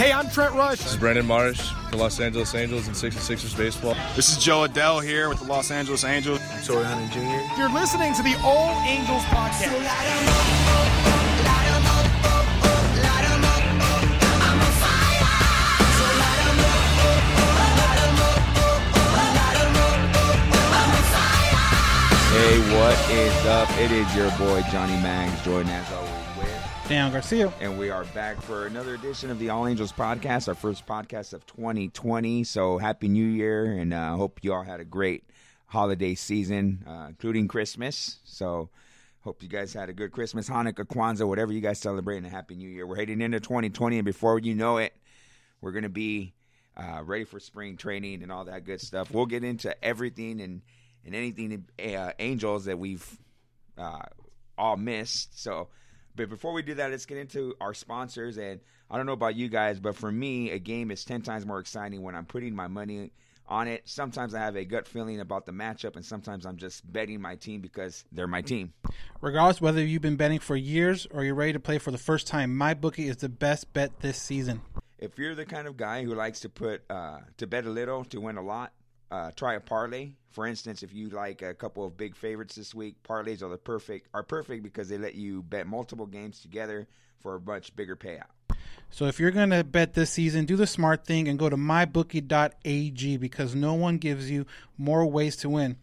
Hey, I'm Trent Rush. This is Brandon Marsh, the Los Angeles Angels and 66ers baseball. This is Jo Adell here with the Los Angeles Angels. Torii Hunter Jr. You're listening to the All Angels podcast. Hey, what is up? It is your boy Johnny Mags, joined as always with, Dan Garcia. and we are back for another edition of the All Angels podcast, our first podcast of 2020. So happy New Year, and I uh, hope you all had a great holiday season, uh, including Christmas. So hope you guys had a good Christmas, Hanukkah, Kwanzaa, whatever you guys celebrate, and a happy New Year. We're heading into 2020, and before you know it, we're gonna be uh, ready for spring training and all that good stuff. We'll get into everything and and anything uh, Angels that we've uh, all missed. So, but before we do that, let's get into our sponsors. And I don't know about you guys, but for me, a game is ten times more exciting when I'm putting my money on it. Sometimes I have a gut feeling about the matchup, and sometimes I'm just betting my team because they're my team. Regardless whether you've been betting for years or you're ready to play for the first time, my bookie is the best bet this season. If you're the kind of guy who likes to put uh, to bet a little to win a lot, uh, try a parlay. For instance, if you like a couple of big favorites this week, parlays are the perfect are perfect because they let you bet multiple games together for a much bigger payout. So if you're going to bet this season, do the smart thing and go to mybookie.ag because no one gives you more ways to win.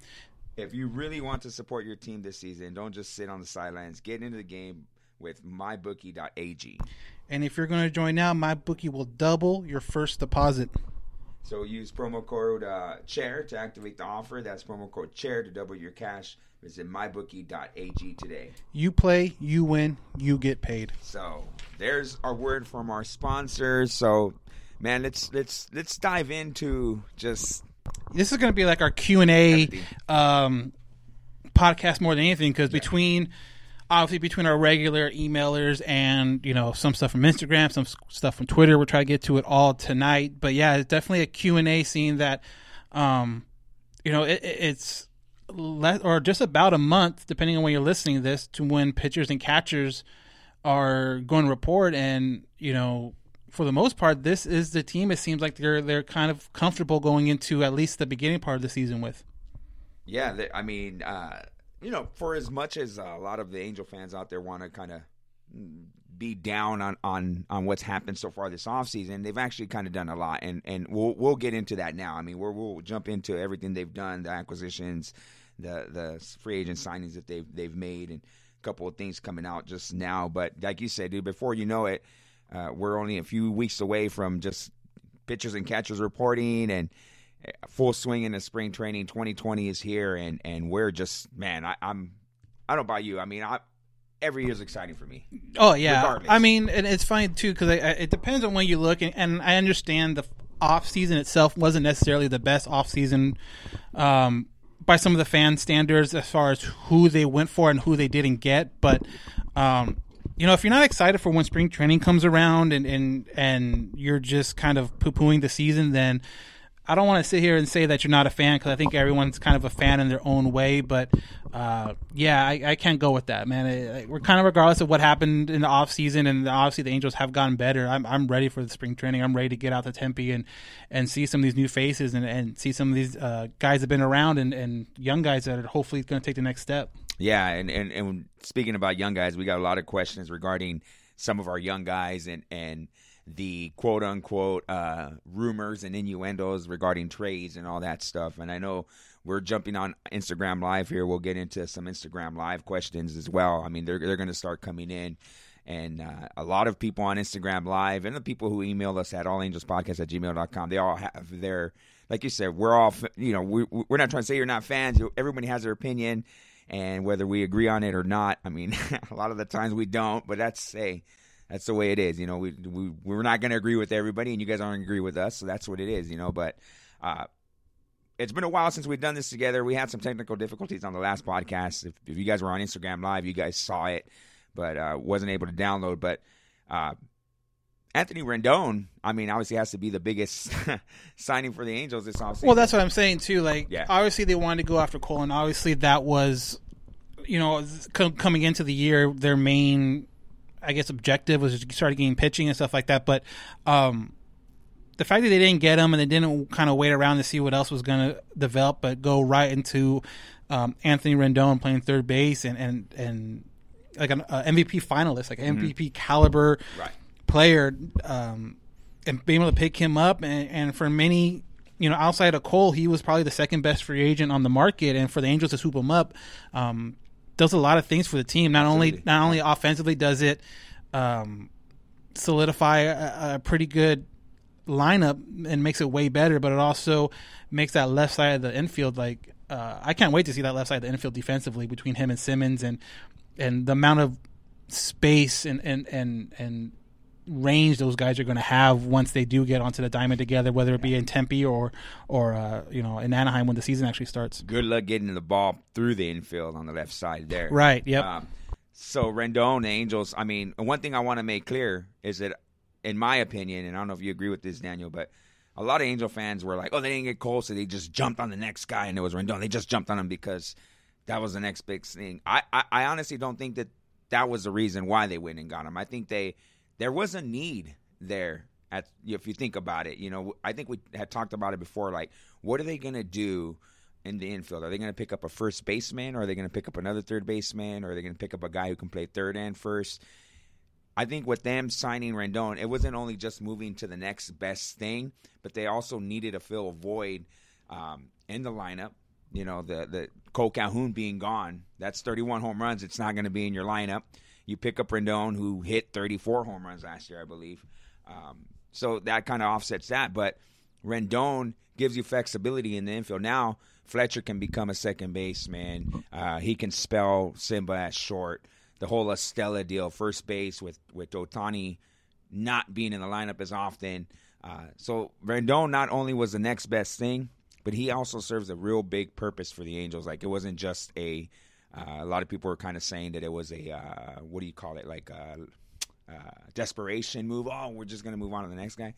If you really want to support your team this season, don't just sit on the sidelines. Get into the game with mybookie.ag. And if you're going to join now, MyBookie will double your first deposit. So use promo code uh, chair to activate the offer. That's promo code chair to double your cash. Visit mybookie.ag today. You play, you win, you get paid. So there's our word from our sponsors. So man, let's let's let's dive into just This is going to be like our Q&A um, podcast more than anything because between obviously between our regular emailers and you know some stuff from Instagram, some stuff from Twitter, we'll try to get to it all tonight. But yeah, it's definitely a Q&A scene that um, you know it, it- it's less or just about a month depending on when you're listening to this to when pitchers and catchers are going to report and you know for the most part this is the team it seems like they're they're kind of comfortable going into at least the beginning part of the season with yeah. I mean, uh, you know, for as much as a lot of the Angel fans out there want to kind of be down on, on on what's happened so far this offseason, they've actually kind of done a lot, and and we'll we'll get into that now. I mean, we're, we'll jump into everything they've done, the acquisitions, the the free agent signings that they've they've made, and a couple of things coming out just now. But like you said, dude, before you know it, uh, we're only a few weeks away from just pitchers and catchers reporting and full swing in the spring training. 2020 is here, and and we're just man, I, I'm I don't buy you. I mean, I every is exciting for me. Oh yeah, Regardless. I mean, and it's funny too because it depends on when you look, and, and I understand the off season itself wasn't necessarily the best off season um, by some of the fan standards as far as who they went for and who they didn't get. But um, you know, if you're not excited for when spring training comes around and and and you're just kind of poo pooing the season, then I don't want to sit here and say that you're not a fan because I think everyone's kind of a fan in their own way. But uh, yeah, I, I can't go with that, man. I, I- we're kind of regardless of what happened in the off season, and obviously the Angels have gotten better. I'm I'm ready for the spring training. I'm ready to get out to Tempe and and see some of these new faces and, and see some of these uh, guys that have been around and, and young guys that are hopefully going to take the next step. Yeah, and, and and speaking about young guys, we got a lot of questions regarding some of our young guys and and the quote unquote uh, rumors and innuendos regarding trades and all that stuff. And I know we're jumping on Instagram Live here. We'll get into some Instagram Live questions as well. I mean, they're they're going to start coming in. And uh, a lot of people on Instagram Live and the people who email us at allangelspodcast at gmail.com, they all have their, like you said, we're all, you know, we, we're not trying to say you're not fans. Everybody has their opinion. And whether we agree on it or not, I mean, a lot of the times we don't, but that's, hey, that's the way it is. You know, we, we, we're not going to agree with everybody and you guys aren't agree with us. So that's what it is, you know, but, uh, it's been a while since we've done this together. We had some technical difficulties on the last podcast. If, if you guys were on Instagram Live, you guys saw it but uh, wasn't able to download. But uh, Anthony Rendon, I mean, obviously has to be the biggest signing for the Angels this offseason. Well, that's what I'm saying too. Like, Yeah. obviously they wanted to go after Cole, and obviously that was, you know, co- coming into the year, their main, I guess, objective was to start getting pitching and stuff like that. But um, the fact that they didn't get him and they didn't kind of wait around to see what else was going to develop, but go right into um, Anthony Rendon playing third base and and and like an uh, MVP finalist, like an MVP caliber Right. player, um, and being able to pick him up, and, and for many, you know, outside of Cole, he was probably the second best free agent on the market, and for the Angels to swoop him up, um, does a lot of things for the team. Not only not only offensively does it um, solidify a, a pretty good lineup and makes it way better, but it also makes that left side of the infield like uh, I can't wait to see that left side of the infield defensively between him and Simmons and and the amount of space and and and, and range those guys are going to have once they do get onto the diamond together, whether it be in Tempe or or uh, you know in Anaheim when the season actually starts. Good luck getting the ball through the infield on the left side there. Right. Yep. Um, so Rendon, the Angels. I mean, one thing I want to make clear is that, in my opinion, and I don't know if you agree with this, Daniel, but a lot of Angel fans were like, "Oh, they didn't get Cole, so they just jumped on the next guy, and it was Rendon. They just jumped on him because that was the next big thing." I, I, I honestly don't think that that was the reason why they went and got him. I think they there was a need there. At if you think about it, you know, I think we had talked about it before. Like, what are they going to do? in the infield? Are they going to pick up a first baseman, or are they going to pick up another third baseman, or are they going to pick up a guy who can play third and first? I think with them signing Rendon, it wasn't only just moving to the next best thing, but they also needed to fill a void um, in the lineup. You know, the the Kole Calhoun being gone, that's 31 home runs. It's not going to be in your lineup. You pick up Rendon, who hit 34 home runs last year, I believe. Um, so that kind of offsets that. But Rendon gives you flexibility in the infield. Now Fletcher can become a second baseman. Uh, he can spell Simba at short. The whole La Stella deal, first base with with Ohtani not being in the lineup as often. Uh, so Rendon not only was the next best thing, but he also serves a real big purpose for the Angels. Like it wasn't just a. Uh, a lot of people were kind of saying that it was a uh, what do you call it like a, uh desperation move. Oh, we're just going to move on to the next guy.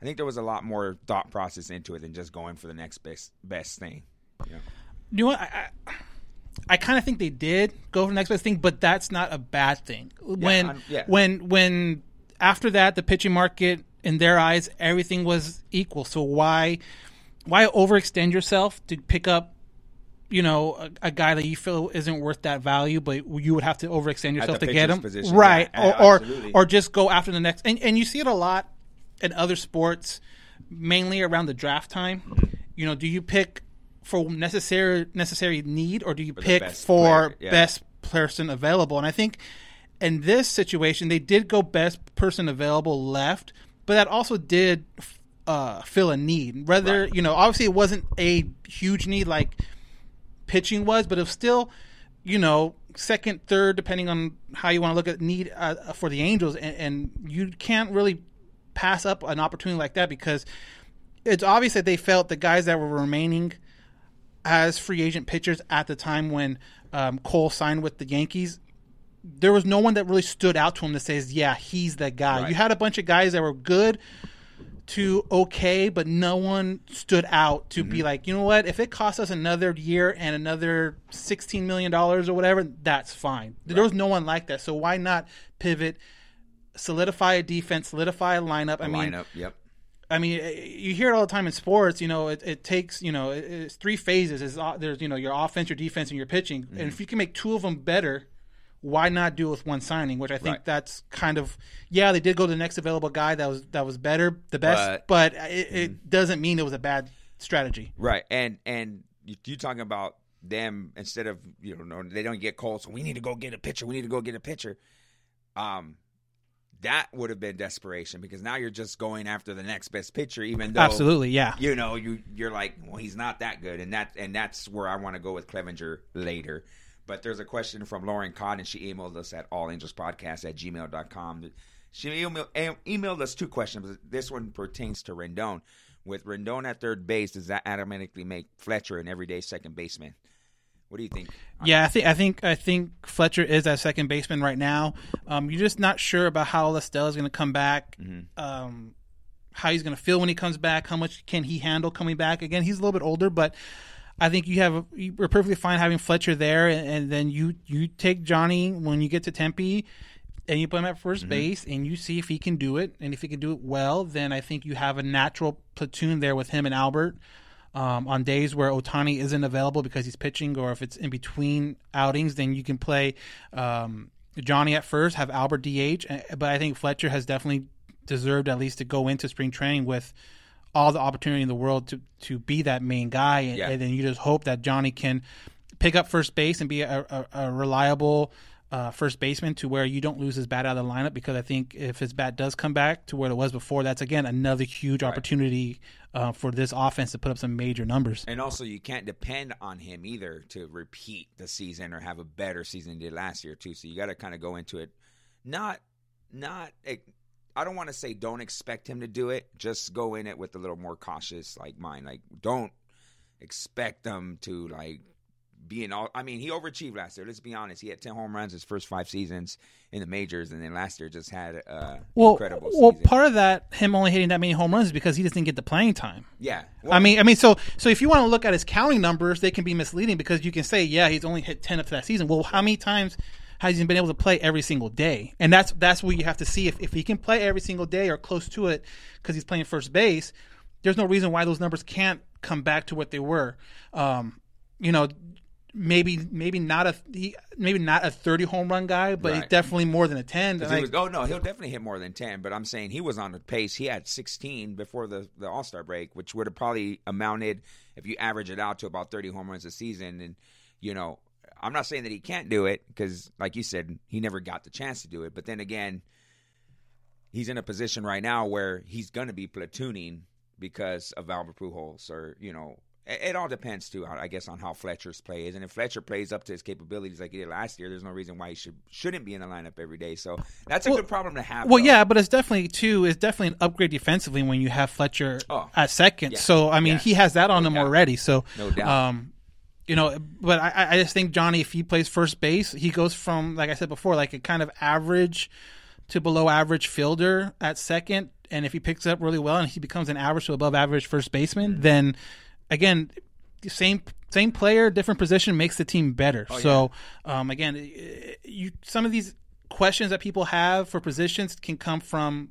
I think there was a lot more thought process into it than just going for the next best best thing. You know? You know what? I, I, I kind of think they did go for the next best thing, but that's not a bad thing. When yeah. when when after that the pitching market in their eyes everything was equal. So why why overextend yourself to pick up you know a, a guy that you feel isn't worth that value, but you would have to overextend yourself to get him, position, right? yeah, or, or or just go after the next. And and you see it a lot in other sports, mainly around the draft time. You know, do you pick for necessary necessary need, or do you the pick best for player, yeah. best person available? And I think in this situation, they did go best person available left, but that also did uh, fill a need. Whether you know, obviously, it wasn't a huge need like pitching was, but it was still, you know, second, third, depending on how you want to look at need uh, for the Angels, and, and you can't really pass up an opportunity like that because it's obvious that they felt the guys that were remaining as free agent pitchers at the time when um, Cole signed with the Yankees. There was no one that really stood out to him that says, "Yeah, he's that guy." Right. You had a bunch of guys that were good to okay, but no one stood out to be mm-hmm. like, you know what? If it costs us another year and another sixteen million dollars or whatever, that's fine. There was no one like that. So why not pivot, solidify a defense, solidify a lineup? I mean, lineup. Yep. I mean, eh, you hear it all the time in sports. You know, it, it takes you know it- it's three phases. Is uh, there's you know your offense, your defense, and your pitching. And mm-hmm. if you can make two of them better, why not do it with one signing? Which I think Right. that's kind of yeah, they did go to the next available guy that was that was better, the best, but, it, it doesn't mean it was a bad strategy. Right, and and you, you talking about them instead of you know they don't get Cole, so we need to go get a pitcher. We need to go get a pitcher. Um, that would have been desperation because now you're just going after the next best pitcher, even though Absolutely, yeah. you know you you're like, well, he's not that good, and that and that's where I want to go with Clevinger later. But there's a question from Lauren Cotton. She emailed us at allangelspodcast at gmail.com. She emailed, us two questions. This one pertains to Rendon. With Rendon at third base, does that automatically make Fletcher an everyday second baseman? What do you think? Yeah, I think I think I think Fletcher is that second baseman right now. Um, you're just not sure about how La Stella is going to come back, um, how he's going to feel when he comes back, how much can he handle coming back. Again, he's a little bit older, but I think you have you're perfectly fine having Fletcher there, and, and then you you take Johnny when you get to Tempe. And you put him at 1st base, and you see if he can do it. And if he can do it well, then I think you have a natural platoon there with him and Albert um, on days where Ohtani isn't available because he's pitching, or if it's in between outings, then you can play um, Johnny at first, have Albert DH. Uh, But I think Fletcher has definitely deserved at least to go into spring training with all the opportunity in the world to to be that main guy, and, Yeah. and then you just hope that Johnny can pick up first base and be a, a, a reliable. Uh, first baseman to where you don't lose his bat out of the lineup because I think if his bat does come back to where it was before, that's again another huge opportunity uh, for this offense to put up some major numbers. And also, you can't depend on him either to repeat the season or have a better season than he did last year too. So you got to kind of go into it, not, not. I don't want to say don't expect him to do it. Just go in it with a little more cautious, like mind. Like don't expect them to like be in all. I mean, he overachieved last year. Let's be honest. He had ten home runs his first five seasons in the majors, and then last year just had uh, Well, incredible well, season. part of that him only hitting that many home runs is because he just didn't get the playing time. yeah. I mean, I mean, so so if you want to look at his counting numbers, they can be misleading because you can say, yeah, he's only hit ten up to that season. Well, how many times has he been able to play every single day? And that's that's where you have to see if if he can play every single day or close to it because he's playing first base. There's no reason why those numbers can't come back to what they were. Um, you know, maybe maybe not a he, maybe not a 30 home run guy, but Right. definitely more than a 10. 'Cause And he was, oh no, he'll definitely hit more than ten. But I'm saying he was on the pace. He had 16 before the the All Star break, which would have probably amounted if you average it out to about 30 home runs a season. And you know, I'm not saying that he can't do it because, like you said, he never got the chance to do it. But then again, he's in a position right now where he's going to be platooning because of Albert Pujols, or you know. It it all depends too, I guess, on how Fletcher's play is, and if Fletcher plays up to his capabilities like he did last year, there's no reason why he should shouldn't be in the lineup every day. So that's a Well- good problem to have. Well, though. yeah, but it's definitely too. It's definitely an upgrade defensively when you have Fletcher Oh, at second. yeah, So I mean, yeah. he has that on No him doubt. already. So No doubt. Um, you know, but I, I just think Johnny, if he plays first base, he goes from like I said before, like a kind of average to below average fielder at second, and if he picks it up really well and he becomes an average to above average first baseman, Mm-hmm. then again, same same player, different position makes the team better. Oh, so um, again, you some of these questions that people have for positions can come from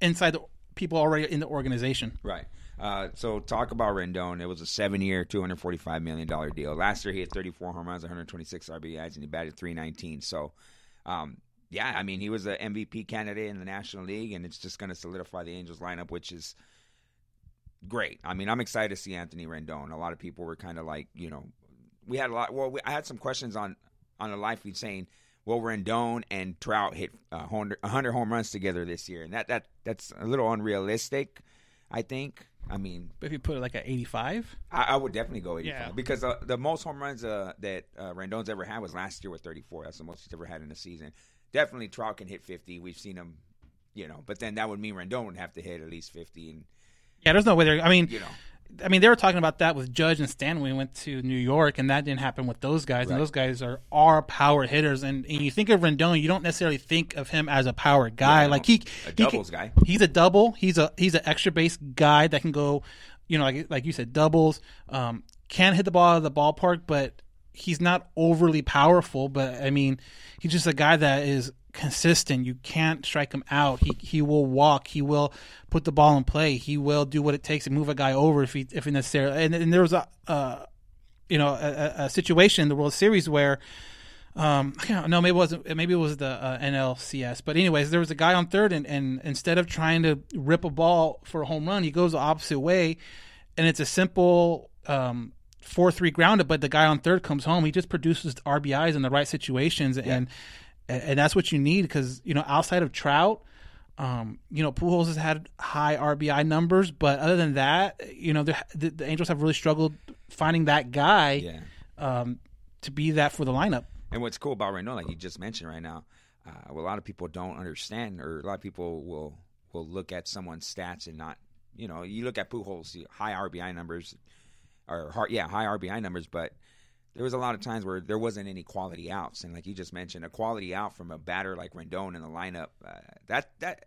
inside the people already in the organization. Right. Uh, so talk about Rendon. It was a seven-year, two hundred forty-five million dollar deal. Last year he had thirty-four home runs, one hundred twenty-six RBIs, and he batted three nineteen. So, um, yeah, I mean he was an MVP candidate in the National League, and it's just going to solidify the Angels lineup, which is great. I mean, I'm excited to see Anthony Rendon. A lot of people were kind of like, you know, we had a lot. Well, we, I had some questions on on the live feed saying, "Well, Rendon and Trout hit uh, 100 100 home runs together this year," and that that that's a little unrealistic. I think. I mean, But if you put it like at 85, I, I would definitely go 85 Yeah. because uh, the most home runs uh, that uh, Rendon's ever had was last year with 34. That's the most he's ever had in a season. Definitely, Trout can hit 50. We've seen him, you know, but then that would mean Rendon would have to hit at least 50, and yeah, there's no way they're. I mean, you know, I mean, they were talking about that with Judge and Stanton when we went to New York, and that didn't happen with those guys. Right. And those guys are are power hitters. And, and you think of Rendon, you don't necessarily think of him as a power guy. Yeah, like he, a he can- doubles guy. He's a double. He's a he's an extra base guy that can go, you know, like like you said, doubles. Um, can hit the ball out of the ballpark, but he's not overly powerful. But I mean, he's just a guy that is consistent. You can't strike him out. He he will walk. He will put the ball in play. He will do what it takes to move a guy over if he if necessary. And, and there was a uh, you know a, a- situation in the World Series where um, I don't know, maybe it wasn't, maybe it was the uh, NLCS. But anyways, there was a guy on third, and, and instead of trying to rip a ball for a home run, he goes the opposite way, and it's a simple um, four three grounded. But the guy on third comes home. He just produces RBIs in the right situations, and and that's what you need because you know outside of Trout. Um, you know, Pujols has had high RBI numbers, but other than that, you know, the, the, Angels have really struggled finding that guy Yeah. um, to be that for the lineup. And what's cool about Rendon, like you just mentioned right now, uh, what a lot of people don't understand, or a lot of people will will look at someone's stats and not, you know, you look at Pujols, high RBI numbers, or har- yeah, high RBI numbers, but there was a lot of times where there wasn't any quality outs, and like you just mentioned, a quality out from a batter like Rendon in the lineup, uh, that that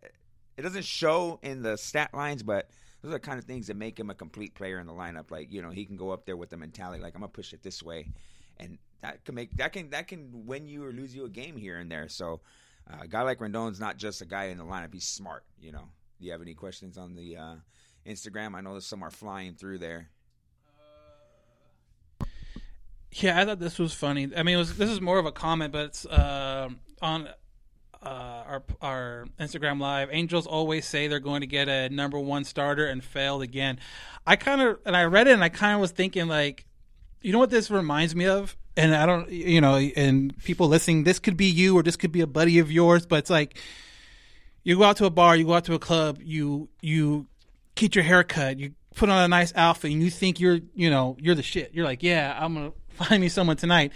it doesn't show in the stat lines, but those are the kind of things that make him a complete player in the lineup. Like you know, he can go up there with the mentality like I'm gonna push it this way, and that can make that can that can win you or lose you a game here and there. So uh, a guy like Rendon's not just a guy in the lineup; he's smart. You know. Do you have any questions on the uh, Instagram? I know there's some are flying through there. Yeah, I thought this was funny. I mean, was this is more of a comment, but it's uh, on uh, our our Instagram live. Angels always say they're going to get a number one starter and failed again. I kind of and I read it and I kind of was thinking like, you know what this reminds me of? And I don't, you know, and people listening, this could be you or this could be a buddy of yours, but it's like you go out to a bar, you go out to a club, you you get your hair cut, you put on a nice outfit, and you think you're you know you're the shit. You're like, yeah, I'm gonna find me someone tonight,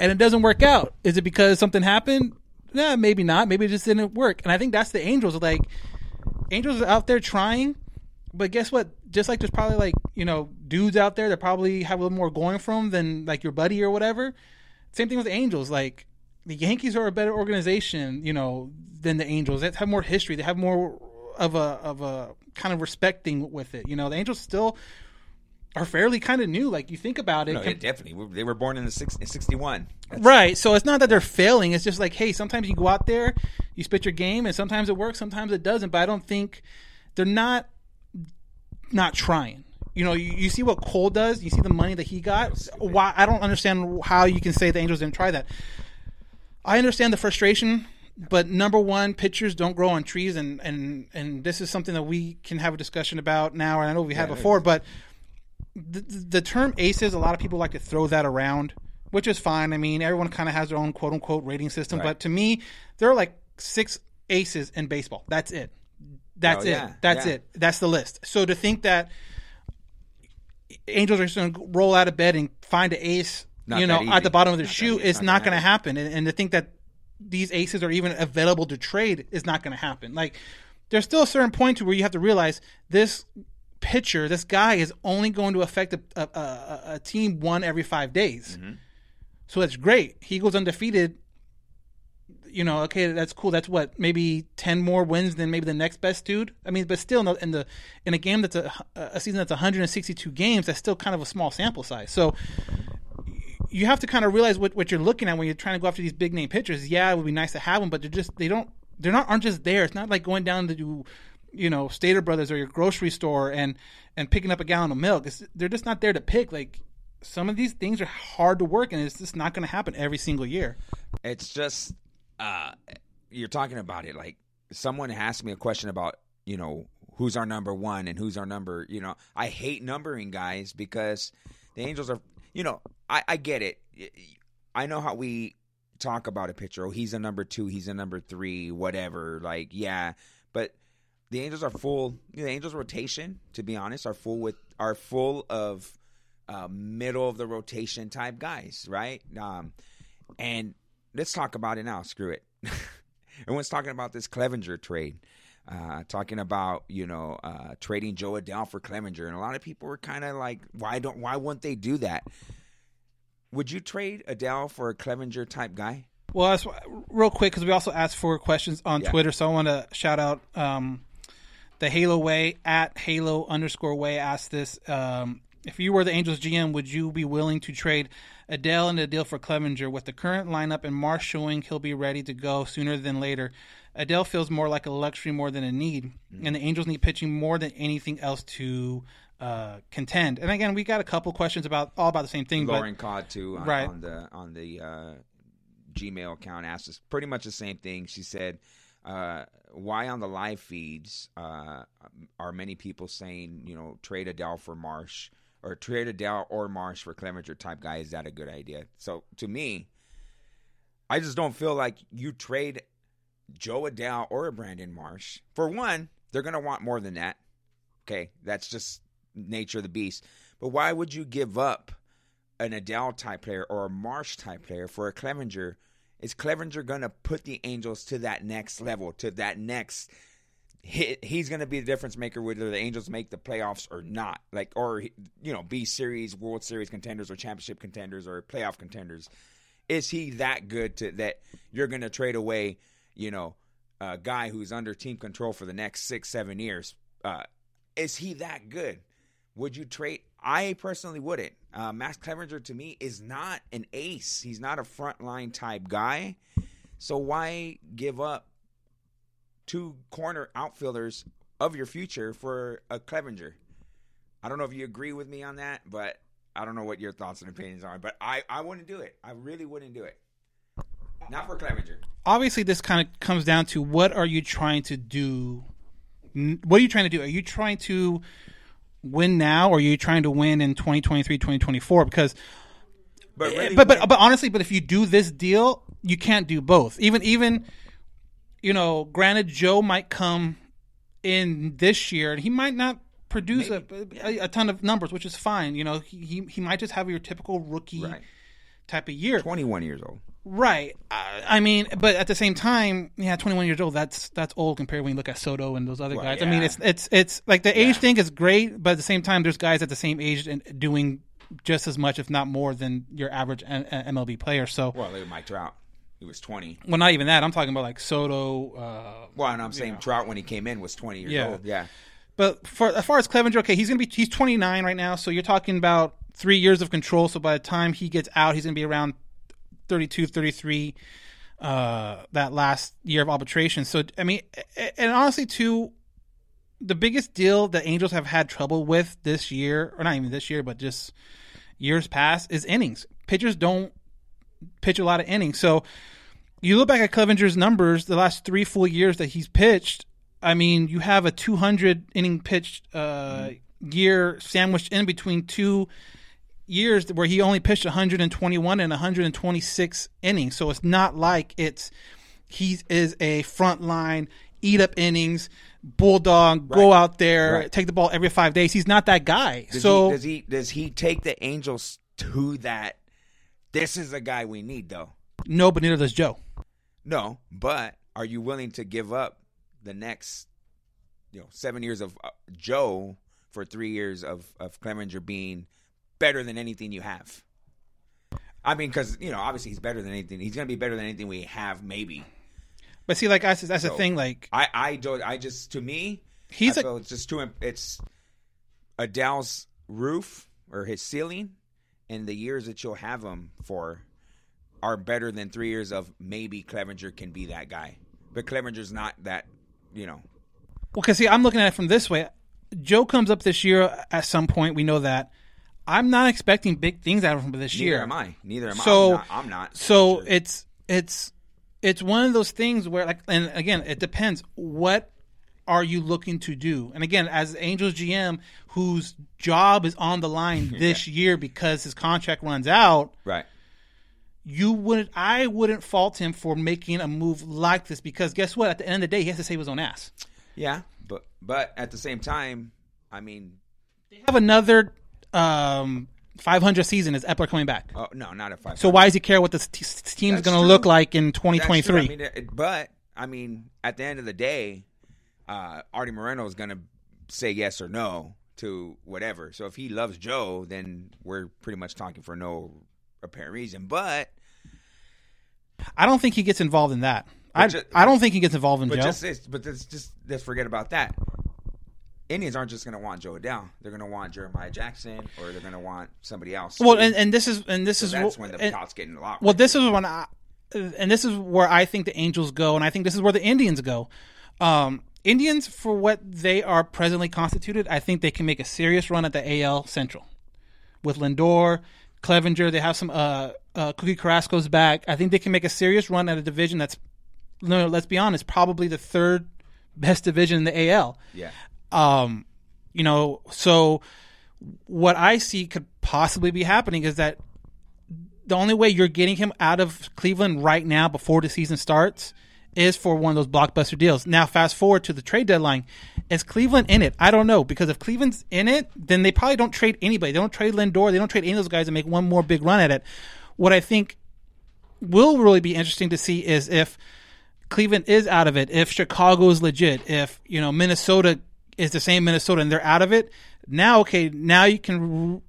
and it doesn't work out. Is it because something happened? Nah, maybe not. Maybe it just didn't work. And I think that's the Angels. Like Angels are out there trying, but guess what? Just like there's probably like you know dudes out there that probably have a little more going for them than like your buddy or whatever. Same thing with the Angels. Like the Yankees are a better organization, you know, than the Angels. They have more history. They have more of a of a kind of respecting with it. You know, the Angels still are fairly kind of new. Like you think about it, No, it definitely. They were born in the six, in 61. That's- right? So it's not that they're failing. It's just like, hey, sometimes you go out there, you spit your game, and sometimes it works, sometimes it doesn't. But I don't think they're not not trying. You know, you, you see what Cole does. You see the money that he got. Why I don't understand how you can say the Angels didn't try that. I understand the frustration, but number one, pitchers don't grow on trees, and and and this is something that we can have a discussion about now. And I know we had before, but the, the term aces, a lot of people like to throw that around, which is fine. I mean, everyone kind of has their own quote unquote rating system, but to me, there are like six aces in baseball. That's it. That's Oh, it. yeah, That's yeah. it. That's the list. So to think that Angels are just going to roll out of bed and find an ace, Not you know, at the bottom of their Not shoe, is Not going to happen. And, and to think that these aces are even available to trade is not going to happen. Like, there's still a certain point to where you have to realize this pitcher, this guy, is only going to affect a, a, a, a team one every five days. Mm-hmm. So that's great. He goes undefeated. You know, okay, that's cool. That's what maybe ten more wins than maybe the next best dude. I mean, but still, in the in, a game that's a, a season that's 162 games, that's still kind of a small sample size. So you have to kind of realize what, what you're looking at when you're trying to go after these big name pitchers. Yeah, it would be nice to have them, but they're just they don't they're not aren't just there. It's not like going down to do, you know Stater Brothers or your grocery store and and picking up a gallon of milk. It's, they're just not there to pick. Like some of these things are hard to work, and it's just not going to happen every single year. It's just uh, you're talking about it like someone asked me a question about you know who's our number one and who's our number. You know, I hate numbering guys because the Angels are. You know, I, I get it. I know how we talk about a pitcher. Oh, he's a number two. He's a number three. Whatever. Like, yeah, but the Angels are full. The Angels rotation, to be honest, are full with are full of uh, middle of the rotation type guys, right? Um, and let's talk about it now. Screw it. Everyone's talking about this Clevinger trade. Uh, talking about you know uh, trading Jo Adell for Clevinger, and a lot of people were kind of like, why don't why wouldn't they do that? Would you trade Adell for a Clevinger type guy? Well, that's, real quick because we also asked for questions on Yeah. Twitter, so I want to shout out um, the Halo Way at Halo underscore Way asked this: um, If you were the Angels GM, would you be willing to trade Adell and a deal for Clevinger with the current lineup and Marsh showing he'll be ready to go sooner than later? Adell feels more like a luxury more than a need, and the Angels need pitching more than anything else to uh, contend. And again, we got a couple questions about all about the same thing, but Lauren Codd too on, Right. on the on the uh, Gmail account asked us pretty much the same thing. She said, uh, "Why on the live feeds uh, are many people saying you know trade Adell for Marsh or trade Adell or Marsh for Clevinger type guy? Is that a good idea?" So to me, I just don't feel like you trade Jo Adell or a Brandon Marsh. For one, they're going to want more than that. Okay, that's just nature of the beast. But why would you give up an Adell type player or a Marsh type player for a Clevinger? Is Clevinger going to put the Angels to that next level, to that next hit? He's going to be the difference maker whether the Angels make the playoffs or not, like or you know, be series, World Series contenders or championship contenders or playoff contenders. Is he that good to that you're going to trade away? You know, a guy who's under team control for the next six, seven years. Uh, is he that good? Would you trade? I personally wouldn't. Uh, Max Clevinger to me is not an ace. He's not a frontline type guy. So why give up two corner outfielders of your future for a Clevinger? I don't know if you agree with me on that, but I don't know what your thoughts and opinions are. But I, I wouldn't do it. I really wouldn't do it. Not for Clevinger. obviously this kind of comes down to what are you trying to do what are you trying to do are you trying to win now or are you trying to win in 2023 2024 because But eh, really, but, but but honestly but if you do this deal you can't do both. Even even you know granted joe might come in this year and he might not produce a, a, a ton of numbers which is fine. You know he, he, he might just have your typical rookie Right. Type of year 21 years old. Right. I, I mean, but at the same time, yeah, 21 years old. That's that's old compared when you look at Soto and those other Well, guys. I mean, it's it's it's like the age thing is great, but at the same time, there's guys at the same age and doing just as much, if not more, than your average MLB player. So, Well, they Mike Trout. He was 20. well, not even that. I'm talking about like Soto. Uh, Well, and I'm saying Trout when he came in was 20 years Yeah. old. Yeah. But for as far as Clevinger, okay, he's gonna be he's 29 right now, so you're talking about three years of control. So by the time he gets out, he's gonna be around 32, 33. Uh, that last year of arbitration. So I mean, and honestly, too, the biggest deal that Angels have had trouble with this year, or not even this year, but just years past, is innings. Pitchers don't pitch a lot of innings. So you look back at Clevinger's numbers, the last three full years that he's pitched. I mean, you have a 200 inning pitched uh, year sandwiched in between two years where he only pitched 121 and 126 innings. So it's not like it's he is a frontline eat up innings bulldog go out there Right. take the ball every five days. He's not that guy. Does so he, does he does he take the Angels to that? This is the guy we need, though. no, but neither does Joe. No, but are you willing to give up the next, you know, seven years of uh, Joe for three years of of Clevinger being better than anything you have? I mean, because you know, obviously he's better than anything. He's going to be better than anything we have, maybe. But see, like that's, that's the thing. Like I, I don't. I just to me, He's I a- it's just too. It's Adell's roof or his ceiling, and the years that you'll have him for are better than three years of maybe Clevinger can be that guy, but Clevinger's not that. You know, Well, because see, I'm looking at it from this way. Joe comes up this year at some point. We know that. I'm not expecting big things out of him this neither year. am I. Neither am So I. I'm not. I'm not. So Sure. it's it's it's one of those things where like, and again, it depends. What are you looking to do? And again, as Angels GM, whose job is on the line this year because his contract runs out, right. you wouldn't. I wouldn't fault him for making a move like this because guess what? At the end of the day, he has to save his own ass. Yeah, but but at the same time, I mean, they have another um, 500 season is Eppler coming back. oh no, not at five. So why does he care what this t- team's going to look like in 2023? I mean, it- but I mean, at the end of the day, uh, Artie Moreno is going to say yes or no to whatever. So if he loves Joe, then we're pretty much talking for no apparent reason. But I don't think he gets involved in that. I, ju- I don't think he gets involved in but Joe. just but this, just let's forget about that. Indians aren't just going to want Jo Adell. They're going to want Jeremiah Jackson, or they're going to want somebody else. well, and, and this is and this So is that's when the and- pot's getting a lot. well, this is when I and this is where I think the Angels go, and I think this is where the Indians go. Um, Indians, for what they are presently constituted, I think they can make a serious run at the AL Central with Lindor, Clevinger. They have some uh, uh, Cookie Carrasco's back. I think they can make a serious run at a division that's, no, let's be honest, probably the third best division in the AL. Yeah. Um, you know, so what I see could possibly be happening is that the only way you're getting him out of Cleveland right now before the season starts is for one of those blockbuster deals. Now, fast forward to the trade deadline. Is Cleveland in it? I don't know because if Cleveland's in it, then they probably don't trade anybody. They don't trade Lindor. They don't trade any of those guys and make one more big run at it. What I think will really be interesting to see is if Cleveland is out of it, if Chicago is legit, if you know Minnesota is the same Minnesota and they're out of it. Now, okay, now you can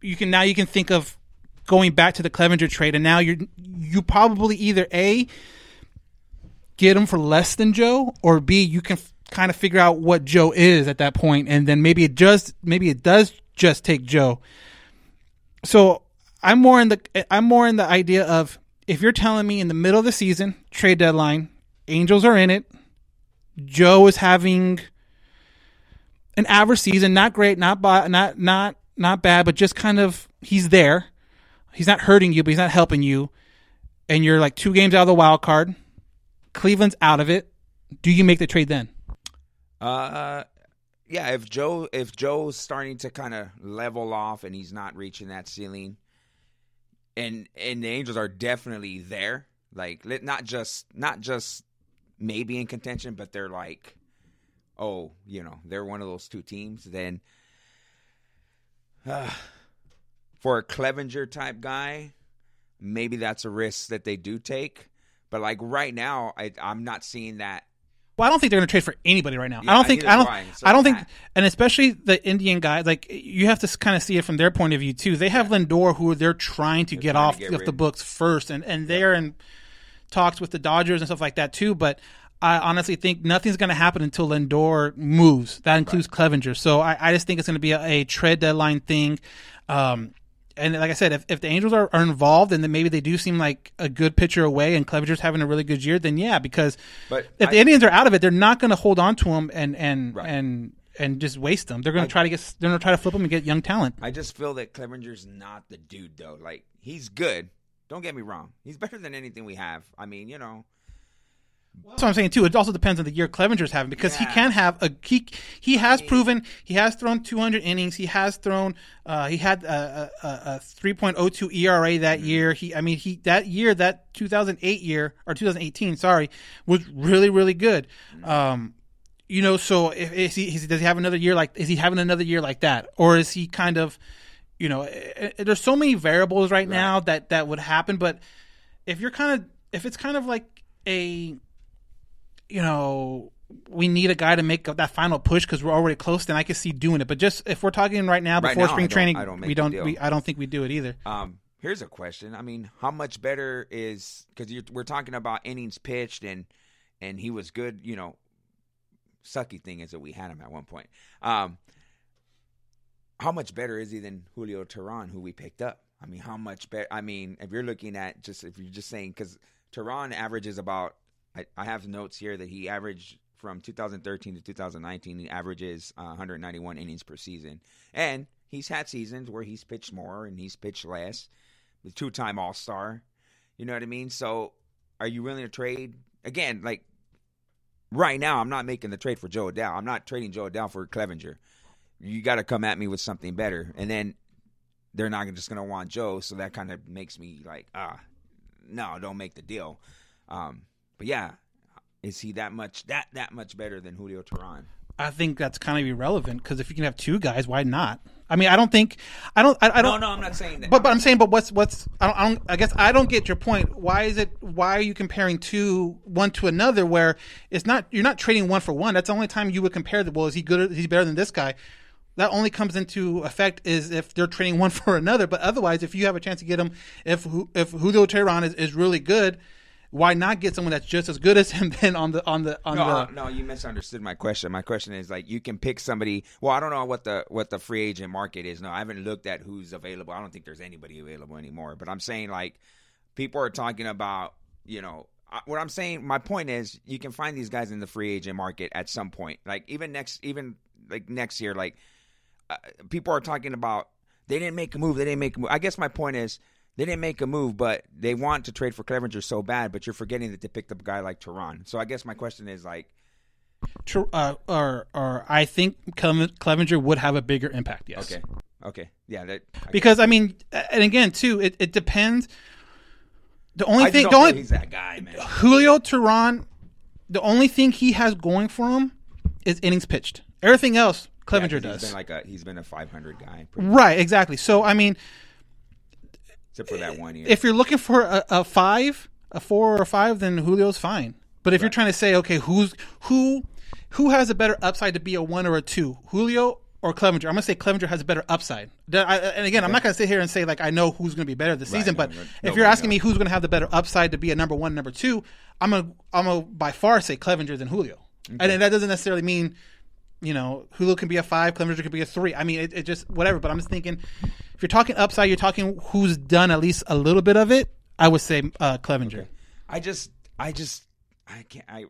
you can now you can think of going back to the Clevinger trade, and now you're you probably either a get him for less than Joe, or b you can f- kind of figure out what Joe is at that point, and then maybe it just maybe it does just take Joe. So I'm more in the I'm more in the idea of if you're telling me in the middle of the season trade deadline, Angels are in it, Joe is having an average season, not great, not not not not bad, but just kind of he's there. He's not hurting you, but he's not helping you. And you're like two games out of the wild card. Cleveland's out of it. Do you make the trade then? Uh, yeah. If Joe, if Joe's starting to kind of level off and he's not reaching that ceiling, and and the Angels are definitely there, like not just not just maybe in contention, but they're like, oh, you know, they're one of those two teams. Then, uh, for a Clevinger type guy, maybe that's a risk that they do take. But like right now, I, I'm not seeing that. Well, I don't think they're going to trade for anybody right now. Yeah, I don't think I don't. So I don't think that- and especially the Indian guys like you have to kind of see it from their point of view too. They have Lindor who they're trying to get trying to off get of the books first and and they're in talks with the Dodgers and stuff like that too, but I honestly think nothing's going to happen until Lindor moves. That includes Clevinger. So I, I just think it's going to be a, a trade deadline thing. Um, and like I said, if, if the Angels are, are involved and then maybe they do seem like a good pitcher away and Clevinger's having a really good year, then yeah, because But if the Indians are out of it, they're not going to hold on to him and and Right. and and just waste them. They're going to try to get they're going to try to flip them and get young talent. I just feel that Clevinger's not the dude though. Like he's good. Don't get me wrong. He's better than anything we have. I mean, you know, That's what I'm saying too. It also depends on the year Clevinger's having because he can have a he he has proven he has thrown 200 innings. He has thrown uh, he had a, a, a 3.02 ERA that Mm-hmm. year. He I mean he that year that 2008 year or 2018 sorry was really really good. Mm-hmm. Um, you know, so if, is he, is he does he have another year like is he having another year like that or is he kind of you know eh, eh, there's so many variables right, now that that would happen but if you're kind of if it's kind of like a you know we need a guy to make that final push because we're already close then i could see doing it but just if we're talking right now Right before now, I spring don't- training I don't make we don't we, i don't think we do it either um, here's a question. I mean, how much better is because we're talking about innings pitched and and he was good. You know, sucky thing is that we had him at one point. Um, how much better is he than Julio Teheran, who we picked up? I mean, how much better? I mean, if you're looking at just if you're just saying because Teheran averages about, I, have notes here that he averaged from 2013 to 2019. He averages uh, 191 innings per season, and he's had seasons where he's pitched more and he's pitched less. The two-time All-Star, you know what I mean. So, are you willing to trade again? Like right now, I'm not making the trade for Jo Adell. I'm not trading Jo Adell for Clevinger you got to come at me with something better. And then they're not just going to want Joe, so that kind of makes me like, ah, no, don't make the deal. Um, but yeah, is he that much that that much better than Julio Teheran? i think that's kind of irrelevant because if you can have two guys why not i mean i don't think i don't i, I don't no, no, I'm not saying that. But but I'm saying, but what's what's I don't, I don't I guess I don't get your point. Why is it? Why are you comparing two one to another? Where it's not you're not trading one for one. That's the only time you would compare the. Well, is he good? He's better than this guy? That only comes into effect is if they're trading one for another. But otherwise, if you have a chance to get him, if if Julio Teheran is, is really good, why not get someone that's just as good as him? Then on the on the on no, the uh, no, you misunderstood my question. My question is like you can pick somebody. Well, I don't know what the what the free agent market is. No, I haven't looked at who's available. I don't think there's anybody available anymore. But I'm saying like people are talking about you know I- what I'm saying. My point is you can find these guys in the free agent market at some point. Like even next even like next year like uh, people are talking about they didn't make a move. They didn't make a move. I guess my point is they didn't make a move, but they want to trade for Clevinger so bad. But you're forgetting that they picked up a guy like Teheran. So I guess my question is like, uh, or or I think Clevinger would have a bigger impact. Yes. okay, okay, yeah, that I- Because I mean, and again too, it, it depends. The only I thing, don't the only he's that guy, man. Julio Teheran, the only thing he has going for him is innings pitched. Everything else, Clevinger Yeah, does. He's been like a he's been a 500 guy, right, exactly. So I mean, except for that eh, one year. if you're looking for a, a five, a four or a five, then Julio's fine. But if you're trying to say, okay, who's who, who has a better upside to be a one or a two, Julio or Clevinger? I'm gonna say Clevinger has a better upside. I- and again, I'm not gonna sit here and say like I know who's gonna be better this season. no, but no, if you're asking me who's gonna have the better upside to be a number one, number two, I'm gonna I'm gonna by far say Clevinger than Julio. And that doesn't necessarily mean you know, Julio can be a five, Clevinger could be a three. I mean, it, it just whatever. But I'm just thinking, if you're talking upside, you're talking who's done at least a little bit of it. I would say uh, Clevinger. I just, I just, I can't. I, I'm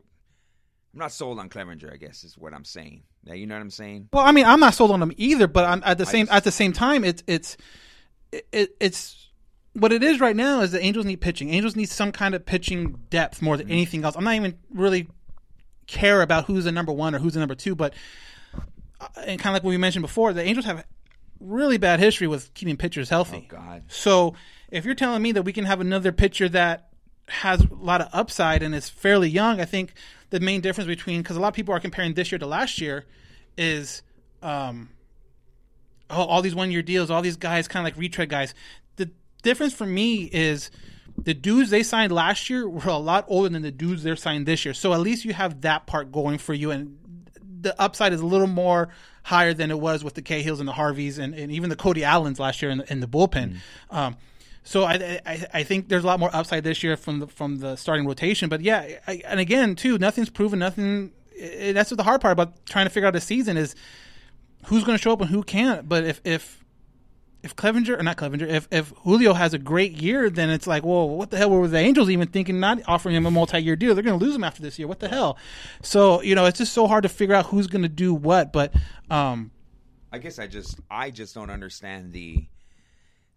not sold on Clevinger. I guess is what I'm saying. Now, you know what I'm saying? Well, I mean, I'm not sold on them either. But I'm, at the same just- at the same time, it's it's it, it's what it is right now is the Angels need pitching. Angels need some kind of pitching depth more Mm-hmm. than anything else. I'm not even really care about who's the number one or who's the number two, but uh, and kind of like what we mentioned before, the Angels have really bad history with keeping pitchers healthy. Oh God. So if you're telling me that we can have another pitcher that has a lot of upside and is fairly young, I think the main difference between because a lot of people are comparing this year to last year is um, oh, all these one year deals, all these guys kind of like retread guys. The difference for me is the dudes they signed last year were a lot older than the dudes they're signed this year. So at least you have that part going for you, and the upside is a little more higher than it was with the Cahills and the Harveys and, and even the Cody Allens last year in the, in the bullpen. Um, so I, I I think there's a lot more upside this year from the from the starting rotation. But yeah, I, and again too, nothing's proven. Nothing. eh, That's what the hard part about trying to figure out a season is who's going to show up and who can't. But if if if Clevinger or not Clevinger, if if Julio has a great year, then it's like, well, what the hell were the Angels even thinking not offering him a multi-year deal? They're going to lose him after this year. What the hell? So you know, it's just so hard to figure out who's going to do what. But um, I guess I just, I just don't understand the,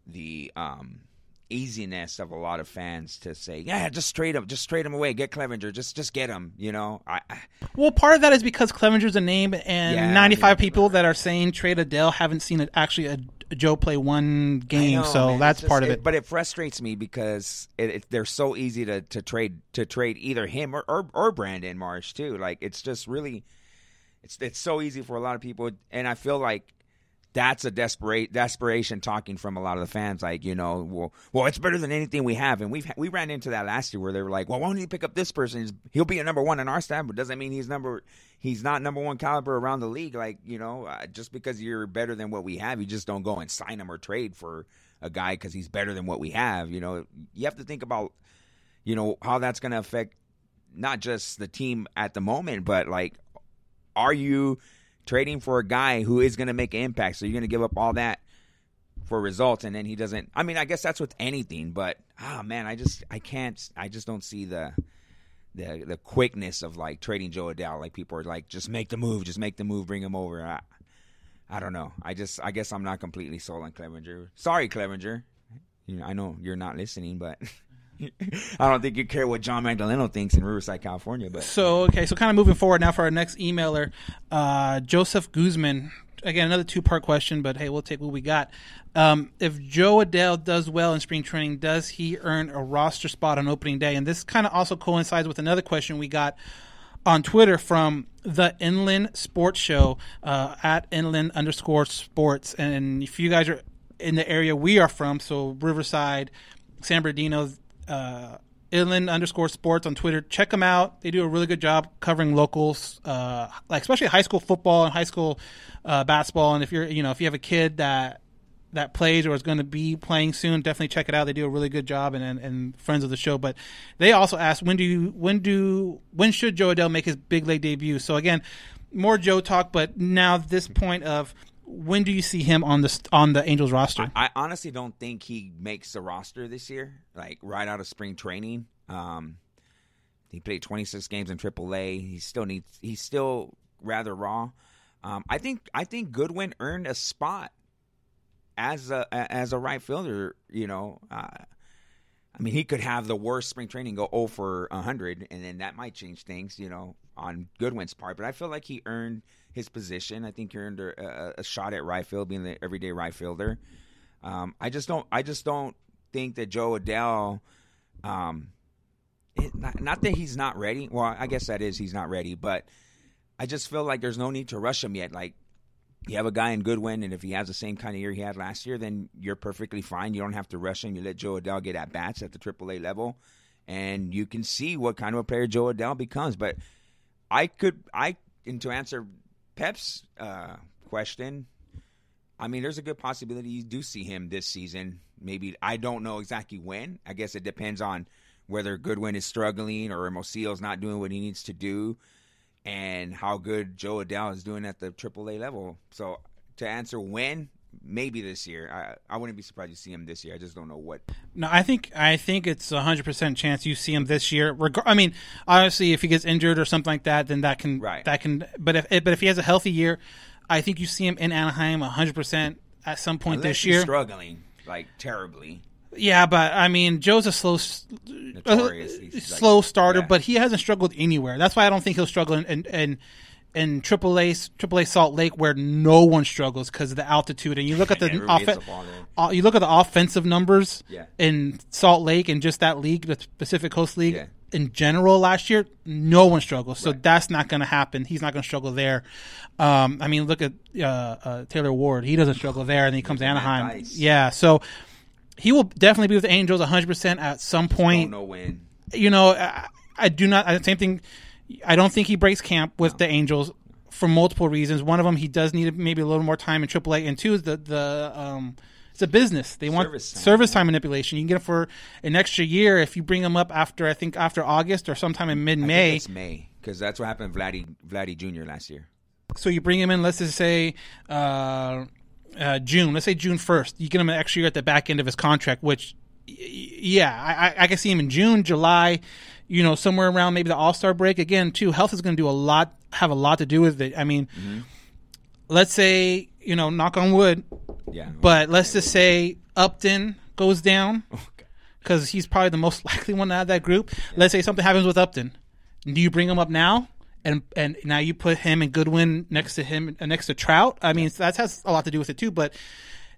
the um, easiness of a lot of fans to say, yeah, just trade him, just trade him away, get Clevinger, just, just get him. You know, I, I well, part of that is because Clevinger's a name, and Yeah, 95 yeah. people that are saying trade Adell haven't seen it actually a, a Jo play one game. know, so man. that's just- part of it. But it frustrates me because it, it, they're so easy to, to trade to trade either him or, or or Brandon Marsh too. Like it's just really, it's it's so easy for a lot of people, and I feel like that's a desperate desperation talking from a lot of the fans. Like you know, well, well, it's better than anything we have, and we've we ran into that last year where they were like, well, why don't you pick up this person? He'll be a number one in our staff, but doesn't mean he's number he's not number one caliber around the league. Like you know, uh, just because you're better than what we have, you just don't go and sign him or trade for a guy because he's better than what we have. You know, you have to think about you know how that's going to affect not just the team at the moment, but like, are you trading for a guy who is going to make an impact? So you're going to give up all that for results, and then he doesn't. I mean, I guess that's with anything, but ah, man, I just I can't. I just don't see the. The, the quickness of like trading Jo Adell, like people are like, just make the move, just make the move, bring him over. I, I don't know. I just, I guess I'm not completely sold on Clevinger. Sorry, Clevinger. I know you're not listening, but I don't think you care what John Magdaleno thinks in Riverside, California. But So okay, so kind of moving forward now for our next emailer, uh, Joseph Guzman. Again, another two-part question, but hey, we'll take what we got. Um, if Jo Adell does well in spring training, does he earn a roster spot on opening day? And this kind of also coincides with another question we got on Twitter from the Inland Sports Show uh, at Inland underscore Sports. And if you guys are in the area we are from, so Riverside, San Bernardino, uh, Inland underscore Sports on Twitter, check them out. They do a really good job covering locals, uh, like especially high school football and high school uh, basketball. And if you're, you know, if you have a kid that that plays or is going to be playing soon, definitely check it out. They do a really good job and, and, and friends of the show. But they also asked when do you when do when should Jo Adell make his big league debut? So again, more Jo talk, but now this point of when do you see him on the on the Angels roster? I honestly don't think he makes the roster this year. Like right out of spring training, um, he played 26 games in AAA. He still needs. He's still rather raw. Um, I think. I think Goodwin earned a spot as a as a right fielder, you know, uh, I mean, he could have the worst spring training, go 0 for 100, and then that might change things, you know, on Goodwin's part. But I feel like he earned his position. I think he earned a, a, shot at right field, being the everyday right fielder. Um, I just don't. I just don't think that Jo Adell. Um, it, not, not that he's not ready. Well, I guess that is he's not ready, but I just feel like there's no need to rush him yet. Like you have a guy in Goodwin, and if he has the same kind of year he had last year, then you're perfectly fine. You don't have to rush him. You let Jo Adell get at bats at the AAA level, and you can see what kind of a player Jo Adell becomes. But I could, I, and to answer Pep's uh, question, I mean, there's a good possibility you do see him this season. Maybe I don't know exactly when. I guess it depends on whether Goodwin is struggling or Hermosillo's not doing what he needs to do, and how good Jo Adell is doing at the AAA level. So to answer when, maybe this year. I I wouldn't be surprised to see him this year. I just don't know what. No, I think I think it's a hundred percent chance you see him this year. Reg- I mean, obviously, if he gets injured or something like that, then that can Right. that can. But if but if he has a healthy year, I think you see him in Anaheim a hundred percent at some point Unless this he's year. struggling like terribly. Yeah, but I mean, Jo's a slow, Notorious. uh, He's like- slow starter, yeah. but he hasn't struggled anywhere. That's why I don't think he'll struggle in in, in, in AAA AAA Salt Lake where no one struggles because of the altitude. And you look at the Everybody hits offen- the ball there. uh, you look at the offensive numbers Yeah. in Salt Lake and just that league, the Pacific Coast League Yeah. in general last year, no one struggles. So that's not going to happen. He's not going to struggle there. Um, I mean, look at uh, uh, Taylor Ward. He doesn't struggle there, and he comes to Anaheim. Yeah, so he will definitely be with the Angels 100% at some point. Don't know when. You know, I, I do not. I, same thing. I don't think he breaks camp with the Angels for multiple reasons. One of them, he does need maybe a little more time in AAA, and two is the the um, it's a business. They want Service time, service time manipulation. You can get it for an extra year if you bring him up after I think after August or sometime in mid May. it's May because that's what happened to Vladdy Vladdy Jr. last year. So you bring him in. Let's just say. Uh, uh, June, let's say June first, you get him an extra year at the back end of his contract. Which, yeah, I, I- I can see him in June, July, you know, somewhere around maybe the All Star break. Again, too, health is going to do a lot, have a lot to do with it. I mean, let's say you know, knock on wood, Yeah, but let's just say Upton goes down because he's probably the most likely one out of that group. Let's say something happens with Upton. Do you bring him up now? And and now you put him and Goodwin next to him uh, next to Trout. I mean, that has a lot to do with it too. But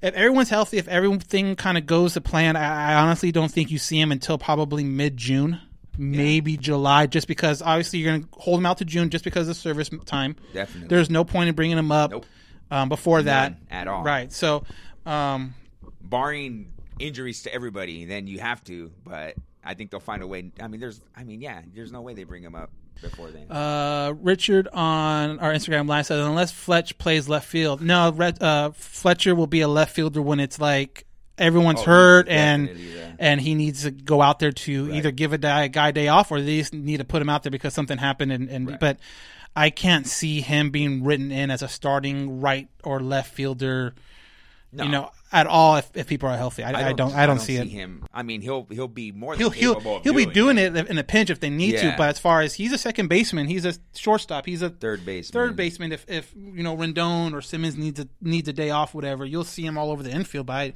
if everyone's healthy, if everything kind of goes to plan, I, I honestly don't think you see him until probably mid June, maybe July. Just because obviously you're going to hold him out to June just because of service time. Definitely. There's no point in bringing him up Nope. um, before that at all. Right. So, um, barring injuries to everybody, then you have to. But I think they'll find a way. I mean, there's. I mean, yeah, there's no way they bring him up before uh, Richard on our Instagram live says unless Fletch plays left field, no, Red, uh, Fletcher will be a left fielder when it's like everyone's Oh, hurt and yeah. and he needs to go out there to either give a guy, guy day off or they just need to put him out there because something happened. And, and but I can't see him being written in as a starting right or left fielder. No. You know, at all if, if people are healthy, I, I don't, I don't, see, it. him. I mean, he'll he'll be more than he'll he'll he'll be doing it. it in a pinch if they need to. But as far as he's a second baseman, he's a shortstop. He's a Third baseman. Third baseman. If if you know Rendon or Simmons needs a needs a day off, whatever, you'll see him all over the infield. But I,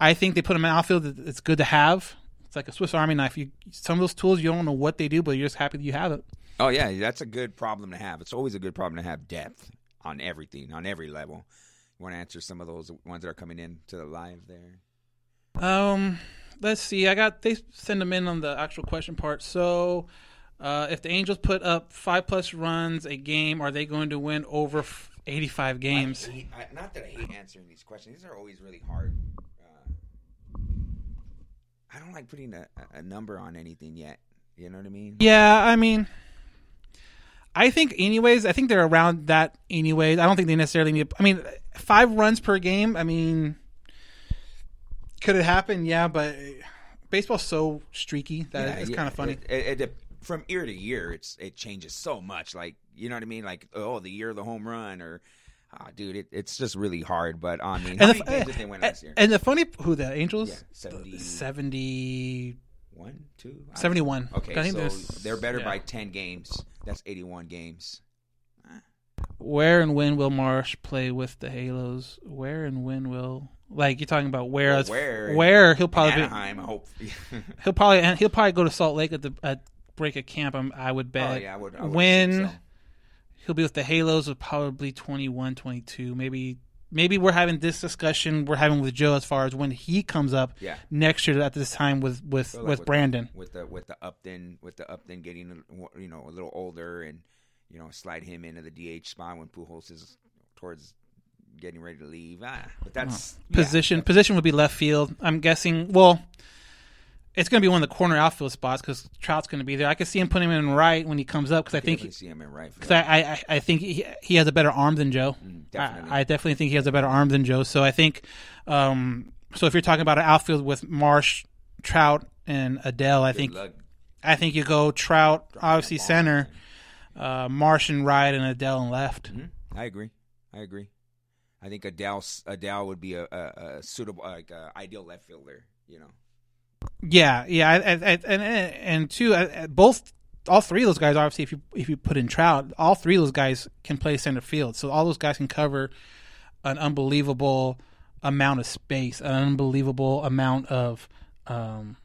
I think they put him in outfield. It's good to have. It's like a Swiss Army knife. You some of those tools you don't know what they do, but you're just happy that you have it. Oh yeah, that's a good problem to have. It's always a good problem to have depth on everything, on every level. You want to answer some of those ones that are coming in to the live there? Um, let's see. I got they send them in on the actual question part. So, uh, if the Angels put up five plus runs a game, are they going to win over eighty five games? I hate- I- not that I hate answering these questions. These are always really hard. Uh, I don't like putting a, a number on anything yet. You know what I mean? Yeah, I mean, I think anyways. I think they're around that anyways. I don't think they necessarily need. I mean, five runs per game. I mean, could it happen? Yeah, but baseball's so streaky that Yeah, it's yeah. kind of funny. It, it, it- from year to year, it's it changes so much. Like you know what I mean? Like oh, the year of the home run, or ah, dude, it, it's just really hard. But I mean, and, the, games they win last year? and the funny, who the Angels? Yeah, 70 70 One, two, 71. know. Okay, so they're better yeah. by ten games. That's eighty-one games. Where and when will Marsh play with the Halos? Where and when will Like you're talking about where Well, where? where he'll probably be, Anaheim, I hope. he'll probably and he'll probably go to Salt Lake at the at break of camp. I'm, I would oh, bet. oh yeah, I would. I would when so. he'll be with the Halos of probably 21, 22, maybe. Maybe we're having this discussion we're having with Jo as far as when he comes up Yeah. next year at this time with with like with Brandon. with the with the Upton with the Upton getting you know a little older and you know slide him into the DH spot when Pujols is towards getting ready to leave. Ah, but that's yeah. position position would be left field. I'm guessing. Well, it's going to be one of the corner outfield spots because Trout's going to be there. I could see him putting him in right when he comes up because I think Definitely see him in right. because I, I I think he he has a better arm than Jo. Mm, definitely. I, I definitely think he has a better arm than Jo. So I think, um, so if you're talking about an outfield with Marsh, Trout, and Adell, I think luck. I think you go Trout, obviously center, uh, Marsh and right, and Adell and left. I agree. I agree. I think Adell Adell would be a, a, a suitable like a ideal left fielder. You know. Yeah, yeah, I, I, I, and and two, both all three of those guys. Obviously, if you if you put in Trout, all three of those guys can play center field. So all those guys can cover an unbelievable amount of space, an unbelievable amount of um,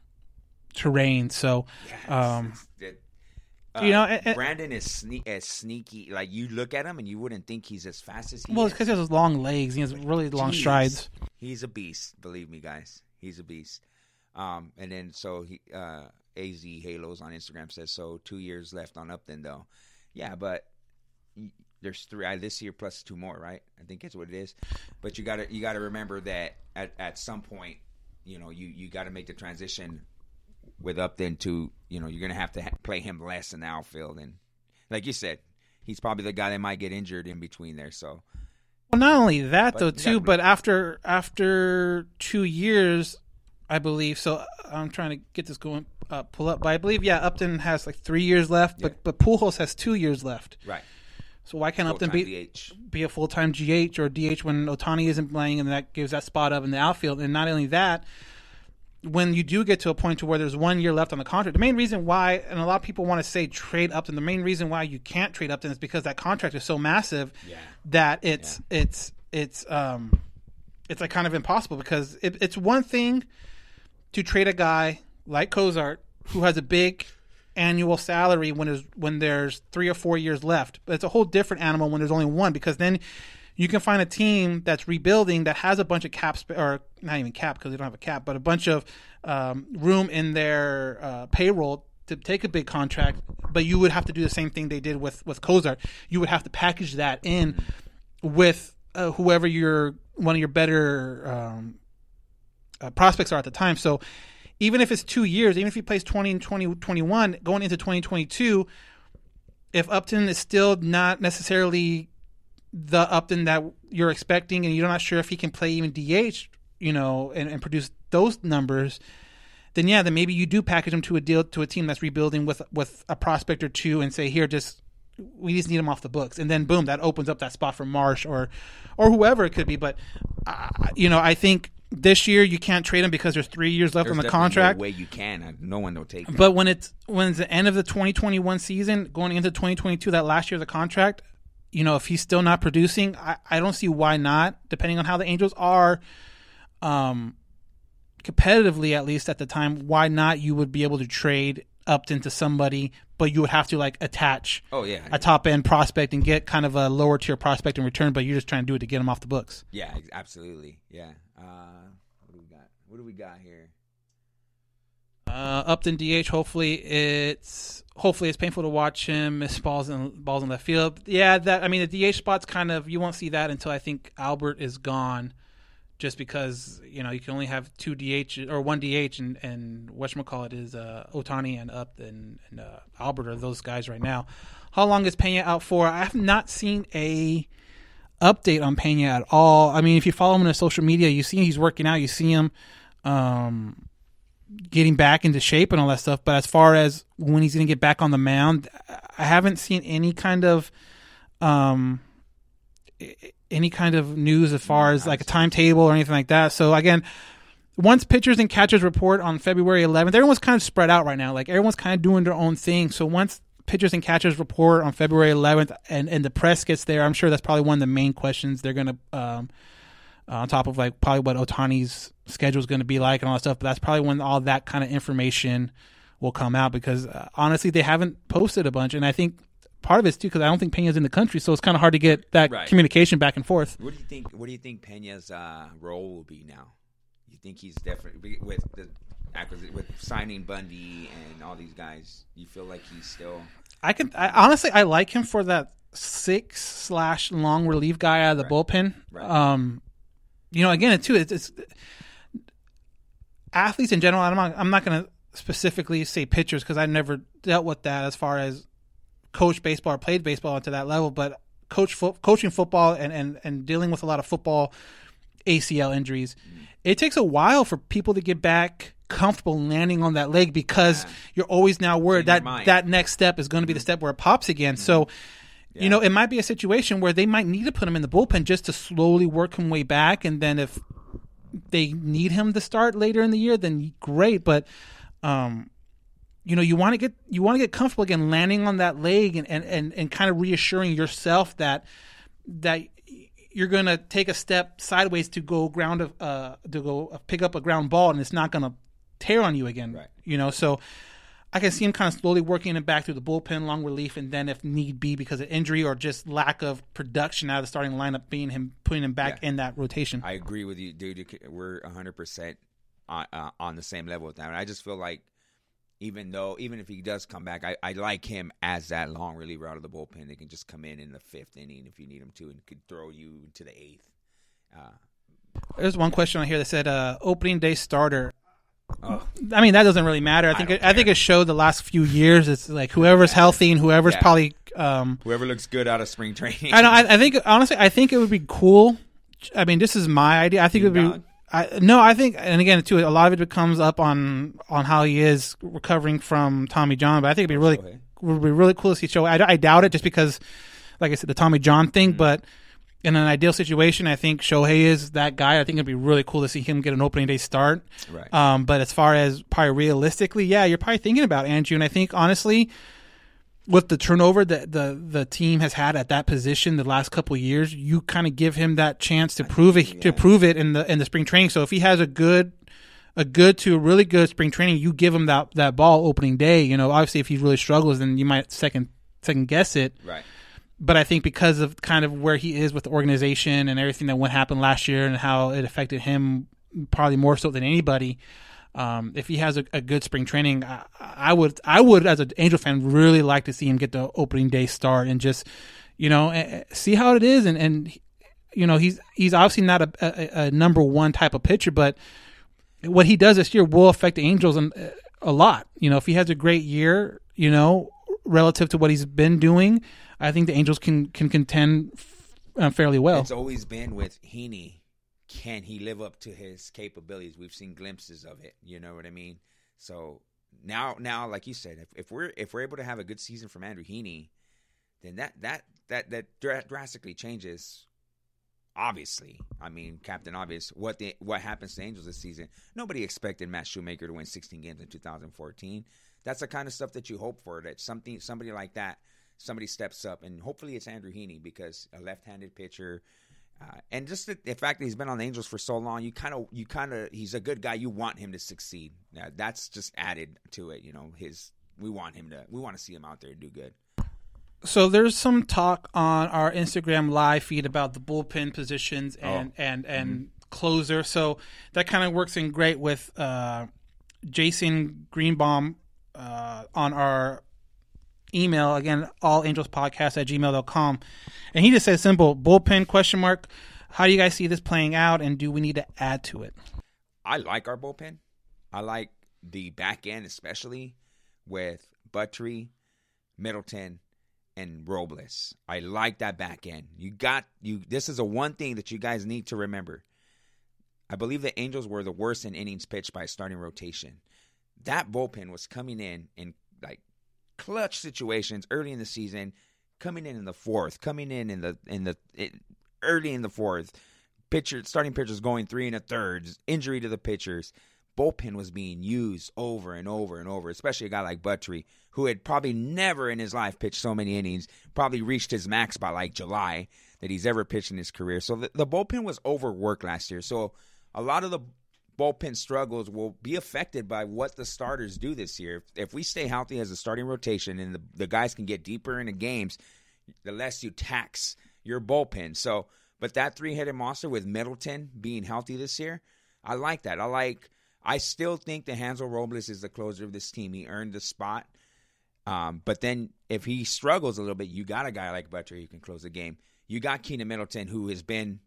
terrain. So, um, That- You know, uh, and- Brandon is sne- as sneaky. Like you look at him and you wouldn't think he's as fast as he well, is. it's because he has long legs. He has really long Jeez. strides. He's a beast. Believe me, guys. He's a beast. Um, and then so he uh, Az Halos on Instagram says so. Two years left on Upton though. Yeah, but there's three uh, this year plus two more, right? I think that's what it is. But you got to you got to remember that at at some point, you know, you you got to make the transition with Upton to you know you're gonna have to ha- play him less in the outfield and like you said, he's probably the guy that might get injured in between there. So Well, not only that But though, too, but after after two years, I believe. So I'm trying to get this going, uh, pull up. But I believe, yeah, Upton has like three years left, but but Pujols has two years left. right, So why can't Upton full-time be DH. be a full time GH or DH when Ohtani isn't playing, and that gives that spot up in the outfield? And not only that, when you do get to a point to where there's one year left on the contract, the main reason why, and a lot of people want to say trade Upton, the main reason why you can't trade Upton is because that contract is so massive that it's it's it's um it's like kind of impossible because it, it's one thing to trade a guy like Cozart who has a big annual salary when there's when there's three or four years left. But it's a whole different animal when there's only one because then you can find a team that's rebuilding that has a bunch of cap or not even cap because they don't have a cap, but a bunch of um, room in their uh, payroll to take a big contract. But you would have to do the same thing they did with with Cozart. You would have to package that in with uh, whoever your one of your better um, uh, prospects are at the time. So even if it's two years, even if he plays 20 and 2021, going into 2022, if Upton is still not necessarily the Upton that you're expecting and you're not sure if he can play even DH, you know, and, and produce those numbers, then yeah, then maybe you do package him to a deal to a team that's rebuilding with with a prospect or two and say, here, just we just need him off the books, and then boom, that opens up that spot for Marsh or or whoever it could be. But uh, you know, I think this year you can't trade him because there's three years left There's on the contract. No way you can. Uh, No one will take. him. But when it's when it's the end of the 2021 season, going into 2022, that last year of the contract, you know, if he's still not producing, I, I don't see why not. Depending on how the Angels are, um, competitively at least at the time, why not? You would be able to trade Upton to somebody, but you would have to like attach oh yeah, a top end prospect and get kind of a lower tier prospect in return. But you're just trying to do it to get them off the books. yeah, absolutely. Yeah. Uh, what do we got? What do we got here? Uh, Upton DH. Hopefully it's hopefully it's painful to watch him miss balls in balls in left field. Yeah, that I mean the DH spot's kind of you won't see that until I think Albert is gone, just because you know you can only have two DH or one DH and and whatchamacallit is uh, Ohtani and Upton and uh, Albert are those guys right now. How long is Pena out for? I have not seen a update on Pena at all. I mean, if you follow him on social media, you see he's working out. You see him. Um, getting back into shape and all that stuff. But as far as when he's going to get back on the mound, I haven't seen any kind of um any kind of news as far as like a timetable or anything like that. So again, once pitchers and catchers report on February 11th, everyone's kind of spread out right now. Like everyone's kind of doing their own thing. So once pitchers and catchers report on February 11th and, and the press gets there, I'm sure that's probably one of the main questions they're going to um, uh, on top of like probably what Ohtani's schedule is going to be like and all that stuff. But that's probably when all that kind of information will come out because uh, honestly, they haven't posted a bunch, and I think part of it's too because I don't think Pena's in the country, so it's kind of hard to get that Right. communication back and forth. What do you think? What do you think Pena's uh, role will be now? You think he's definitely with the acquisition with signing Bundy and all these guys? You feel like he's still I can I, honestly I like him for that six slash long relief guy out of the bullpen. Right. Um, you know, again, too, it's, it's athletes in general. I'm not I'm not going to specifically say pitchers because I never dealt with that as far as coach baseball or played baseball to that level, but coach fo- coaching football and, and and dealing with a lot of football ACL injuries. It takes a while for people to get back comfortable landing on that leg because you're always now worried that that next step is going to be the step where it pops again. So, you know, it might be a situation where they might need to put him in the bullpen just to slowly work him way back, and then if they need him to start later in the year, then great. But um, you know, you want to get you want to get comfortable again, landing on that leg, and and and, and kind of reassuring yourself that that you're going to take a step sideways to go ground of uh to go uh, pick up a ground ball, and it's not going to tear on you again. Right. You know, so. I can see him kind of slowly working it back through the bullpen, long relief, and then if need be, because of injury or just lack of production out of the starting lineup, being him putting him back Yeah. in that rotation. I agree with you, dude. We're 100% on, uh, on the same level with that. And I just feel like even though, even if he does come back, I, I like him as that long reliever out of the bullpen. They can just come in in the fifth inning if you need him to and could throw you to the eighth. Uh, There's one question on here that said uh, opening day starter. oh, I mean, that doesn't really matter. I think don't it, I think it showed the last few years. It's like whoever's healthy and whoever's Yeah. probably. Um, whoever looks good out of spring training. I know. I, I think honestly, I think it would be cool. I mean, this is my idea. I think it would be. I, no, I think, and again, too, a lot of it comes up on on how he is recovering from Tommy John. But I think it'd be really would be really cool to see Shohei. I, I doubt it, just because, like I said, the Tommy John thing. Mm-hmm. But in an ideal situation, I think Shohei is that guy. I think it'd be really cool to see him get an opening day start. Right. Um, but as far as probably realistically, yeah, you're probably thinking about Andrew. And I think honestly, with the turnover that the the team has had at that position the last couple of years, you kind of give him that chance to prove it to prove it in the in the spring training. So if he has a good a good to a really good spring training, you give him that that ball opening day. You know, obviously if he really struggles, then you might second second guess it. right. But I think because of kind of where he is with the organization and everything that went happened last year and how it affected him probably more so than anybody. Um, if he has a, a good spring training, I, I would, I would, as an Angel fan, really like to see him get the opening day start and just, you know, see how it is. And, and you know, he's he's obviously not a, a, a number one type of pitcher, but what he does this year will affect the Angels a lot. You know, if he has a great year, you know, relative to what he's been doing, I think the Angels can can contend uh, fairly well. It's always been with Heaney. Can he live up to his capabilities? We've seen glimpses of it. You know what I mean? So now, now, like you said, if, if we're if we're able to have a good season from Andrew Heaney, then that that that that dra- drastically changes. Obviously, I mean, Captain Obvious. What the what happens to Angels this season? Nobody expected Matt Shoemaker to win 16 games in 2014. That's the kind of stuff that you hope for. That something somebody like that, somebody steps up, and hopefully it's Andrew Heaney because a left-handed pitcher. Uh, and just the, the fact that he's been on the Angels for so long, you kind of, you kind of, he's a good guy. You want him to succeed. Yeah, that's just added to it. You know, his, we want him to, we want to see him out there and do good. So there's some talk on our Instagram live feed about the bullpen positions and and and closer. So that kind of works in great with uh, Jason Greenbaum uh, on our email again all angels podcast at gmail.com and he just says simple bullpen question mark how do you guys see this playing out and do we need to add to it I like our bullpen. I like the back end, especially with Buttrey Middleton, and Robles. I like that back end. You got you. This is a one thing that you guys need to remember. I believe the Angels were the worst in innings pitched by starting rotation. That bullpen was coming in and like clutch situations early in the season, coming in in the fourth, coming in in the in the early in the fourth. Pitcher starting pitchers going three and a third, injury to the pitchers. Bullpen was being used over and over and over, especially a guy like Buttrey, who had probably never in his life pitched so many innings, probably reached his max by like July. that he's ever pitched in his career. So the, the bullpen was overworked last year. So a lot of the bullpen struggles will be affected by what the starters do this year. If, if we stay healthy as a starting rotation and the, the guys can get deeper into games, the less you tax your bullpen. So, but that three headed monster with Middleton being healthy this year, I like that. I like. I still think that Hansel Robles is the closer of this team. He earned the spot. Um, but then if he struggles a little bit, you got a guy like Buttrey who can close the game. You got Keynan Middleton who has been,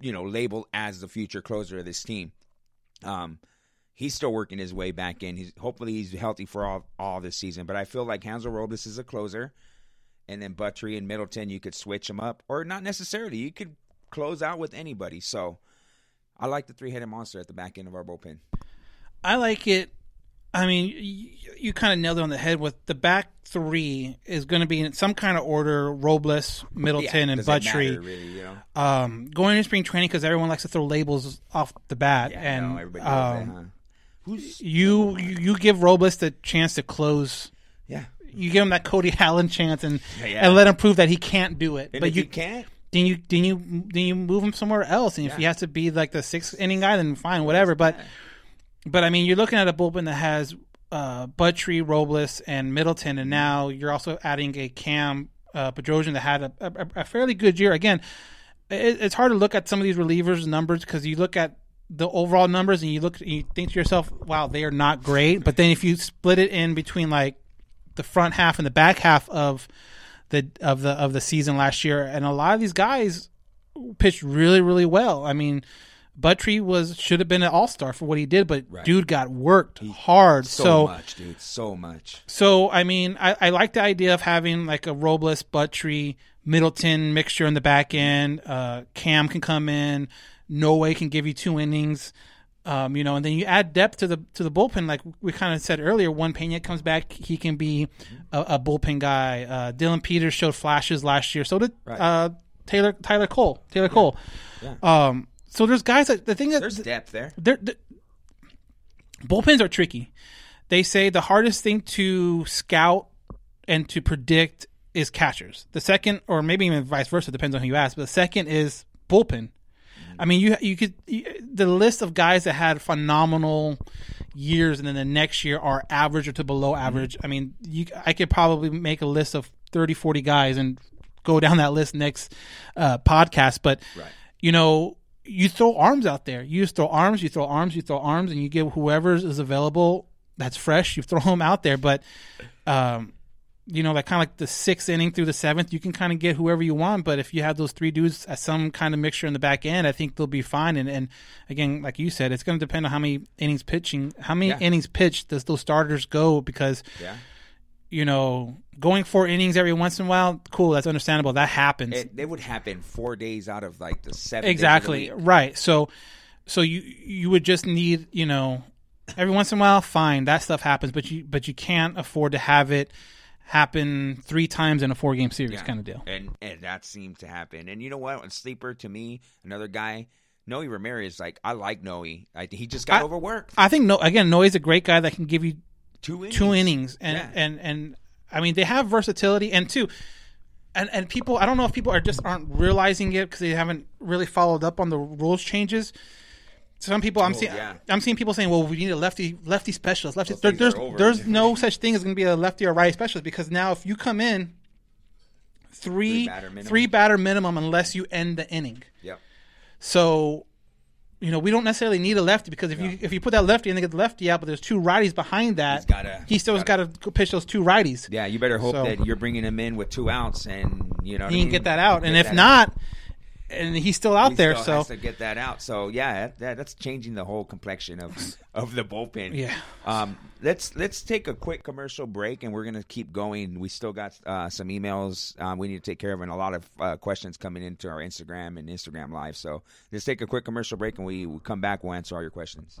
you know, labeled as the future closer of this team. Um, he's still working his way back in. He's hopefully he's healthy for all all this season. But I feel like Hansel Robles is a closer, and then Buttrey and Middleton you could switch them up, or not necessarily. You could close out with anybody. So I like the three headed monster at the back end of our bullpen. I like it. I mean, you, you kind of nailed it on the head with the back three is going to be in some kind of order: Robles, Middleton, Yeah, and Buttrey. really, you know. Um, going into spring training because everyone likes to throw labels off the bat, Yeah, and everybody um, that, huh? Who's you, you give Robles the chance to close. yeah? You give him that Cody Allen chance and Yeah, and let him prove that he can't do it. And but if you can't, then you then you then you move him somewhere else. And if Yeah. he has to be like the sixth inning guy, then fine, whatever. But but I mean, you're looking at a bullpen that has uh, Buttrey, Robles, and Middleton, and now you're also adding a Cam uh, Bedrosian that had a, a, a fairly good year. Again, it, it's hard to look at some of these relievers' numbers because you look at the overall numbers and you look and you think to yourself, "Wow, they are not great." But then if you split it in between like the front half and the back half of the of the of the season last year, and a lot of these guys pitched really really well. I mean, Buttrey was should have been an all star for what he did, but dude got worked hard. so, So much, dude, so much. so I mean, I, I like the idea of having like a Robles, Buttrey, Middleton mixture in the back end. Uh, Cam can come in. No way can give you two innings. Um, you know, and then you add depth to the to the bullpen, like we kind of said earlier. When Pena comes back, he can be a, a bullpen guy. Uh, Dylan Peters showed flashes last year. So did Right. uh, Taylor Tyler Cole. Taylor Cole. Um, so there's guys that the thing that There's depth there. they're, they bullpens are tricky. They say the hardest thing to scout and to predict is catchers. The second, or maybe even vice versa, depends on who you ask. But the second is bullpen. I mean, you you could you, the list of guys that had phenomenal years, and then the next year are average or to below average. I mean, you I could probably make a list of 30, 40 guys and go down that list next uh, podcast. But you know, you throw arms out there. You just throw arms, you throw arms, you throw arms, and you give whoever is available that's fresh. You throw them out there, but um, you know, like kind of like the sixth inning through the seventh, you can kind of get whoever you want. But if you have those three dudes at some kind of mixture in the back end, I think they'll be fine. And, and again, like you said, it's going to depend on how many innings pitching, how many Yeah. innings pitched does those starters go? Because Yeah. You know, going four innings every once in a while, cool, that's understandable. That happens. It, it would happen four days out of like the seven. the exactly week. right. So, so you you would just need you know every once in a while, fine, that stuff happens, but you but you can't afford to have it happen three times in a four game series Yeah. kind of deal. And and that seemed to happen. And you know what? A sleeper to me, another guy, Noe Ramirez. Like I like Noe. I, he just got I- overworked. I think no again, Noe's a great guy that can give you two innings. two innings and Yeah. and and I mean they have versatility and two and and people I don't know if people are just aren't realizing it because they haven't really followed up on the rules changes. Some people I'm Oh, seeing yeah. I'm seeing people saying, "Well, we need a lefty lefty specialist." Lefty there, there's over. there's no such thing as going to be a lefty or righty specialist because now if you come in three Three batter minimum. three batter minimum unless you end the inning. Yep. So, you know, we don't necessarily need a lefty because if you if you put that lefty and they get the lefty out, but there's two righties behind that, gotta- he still's got gotta- pitch those two righties. Yeah, you better hope So- that you're bringing him in with two outs, and you know he can mean? get that out, and if not, and he's still out he there, still so has to get that out. So yeah, that, that, that's changing the whole complexion of of the bullpen. Yeah. Um, let's let's take a quick commercial break, and we're gonna keep going. We still got uh, some emails um, we need to take care of, and a lot of uh, questions coming into our Instagram and Instagram Live. So let's take a quick commercial break, and we we come back. We'll answer all your questions.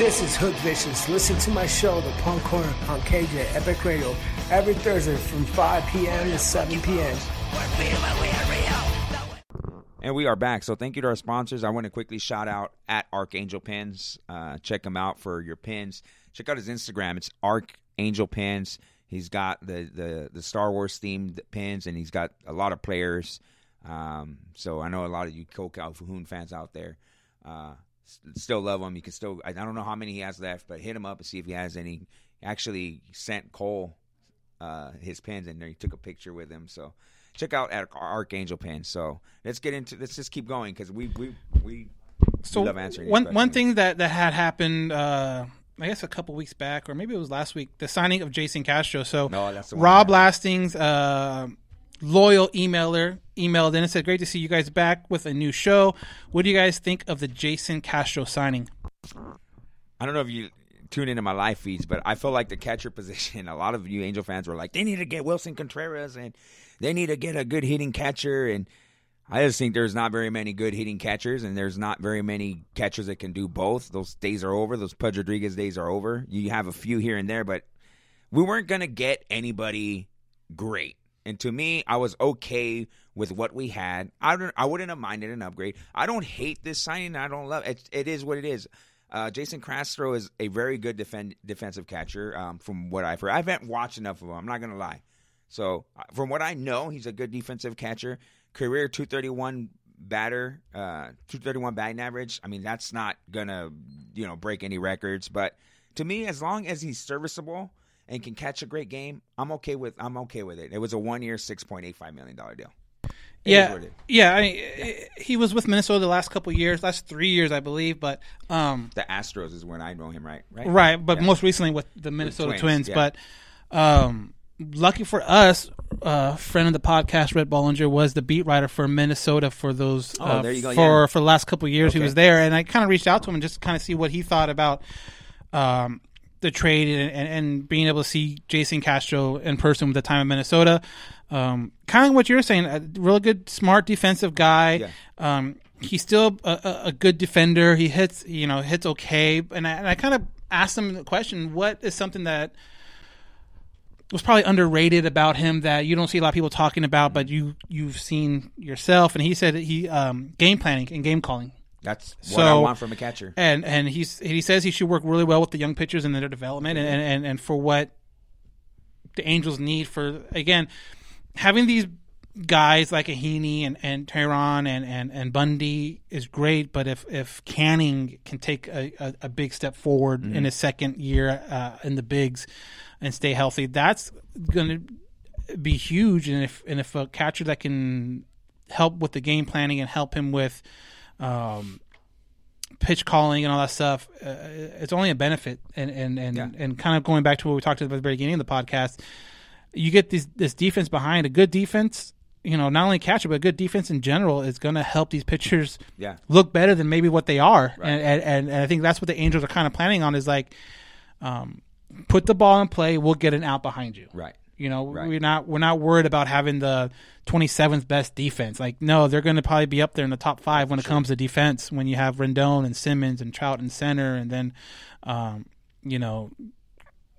This is Hook Vicious. Listen to my show, The Punk Corner, on KJ Epic Radio, every Thursday from 5 p.m. to 7 p.m. And we are back. So thank you to our sponsors. I want to quickly shout out at Archangel Pins. Uh, check him out for your pins. Check out his Instagram. It's Archangel Pins. He's got the, the, the Star Wars themed pins, and he's got a lot of players. Um, so I know a lot of you Kole Calhoun fans out there uh, still love him. You can still I don't know how many he has left, but hit him up and see if he has any. Actually sent Kole uh, his pins, and he took a picture with him. So check out at Archangel Pins. So let's get into let's just keep going because we we we, So love answering. one one thing that that had happened, uh, I guess a couple weeks back, or maybe it was last week, the signing of Jason Castro. So No, that's the one Rob Lastings, uh, loyal emailer, emailed in and said, "Great to see you guys back with a new show. What do you guys think of the Jason Castro signing?" I don't know if you tune into my live feeds, but I feel like the catcher position. A lot of you Angel fans were like, they need to get Willson Contreras and they need to get a good hitting catcher. And I just think there's not very many good hitting catchers, and there's not very many catchers that can do both. Those days are over. Those Pudge Rodriguez days are over. You have a few here and there, but we weren't gonna get anybody great. And to me, I was okay with what we had. I don't. I wouldn't have minded an upgrade. I don't hate this signing. I don't love it. It is what it is. Uh, Jason Castro is a very good defend, defensive catcher. Um, from what I've heard, I haven't watched enough of him. I'm not gonna lie. So uh, from what I know, he's a good defensive catcher. Career 231 batter, uh, 231 batting average. I mean, that's not gonna you know break any records. But to me, as long as he's serviceable and can catch a great game, I'm okay with I'm okay with it. It was a one year, six point eight five million dollar deal. It Yeah, what it is. yeah. I mean, eh, he was with Minnesota the last couple years, last three years, I believe. But um, The Astros is when I know him, right? Right. right, but Yeah. most recently with the Minnesota Twins, Twins. yeah. But um, lucky for us, uh, friend of the podcast, Rhett Bollinger, was the beat writer for Minnesota for those. Oh, uh, go, For yeah. for the last couple of years, he was there, and I kind of reached out to him and just kind of see what he thought about. Um, the trade and, and, and being able to see Jason Castro in person with the time in Minnesota, um, kind of what you're saying, a real good, smart defensive guy. Yeah. Um, he's still a, a, good defender. He hits, you know, hits okay. And I, and I kind of asked him the question: What is something that was probably underrated about him that you don't see a lot of people talking about, but you you've seen yourself? And he said that he um, game planning and game calling. That's what So- I want from a catcher. And and he's he says he should work really well with the young pitchers and their development and, and, and, and for what the Angels need for again having these guys like Heaney and, and Teheran and, and, and Bundy is great, but if, if Canning can take a, a, a big step forward in his second year uh, in the bigs and stay healthy, that's going to be huge. And if and if a catcher that can help with the game planning and help him with um, pitch calling and all that stuff, uh, it's only a benefit. And and and, Yeah. and kind of going back to what we talked about at the very beginning of the podcast, you get this this defense behind a good defense. You know, not only catcher but a good defense in general is going to help these pitchers Yeah. look better than maybe what they are. And, and and and I think that's what the Angels are kind of planning on is like, um, put the ball in play, we'll get an out behind you. Right. You know, Right. we're not we're not worried about having the 27th best defense. Like, no, they're going to probably be up there in the top five when it comes to defense. When you have Rendon and Simmons and Trout in center, and then, um, you know,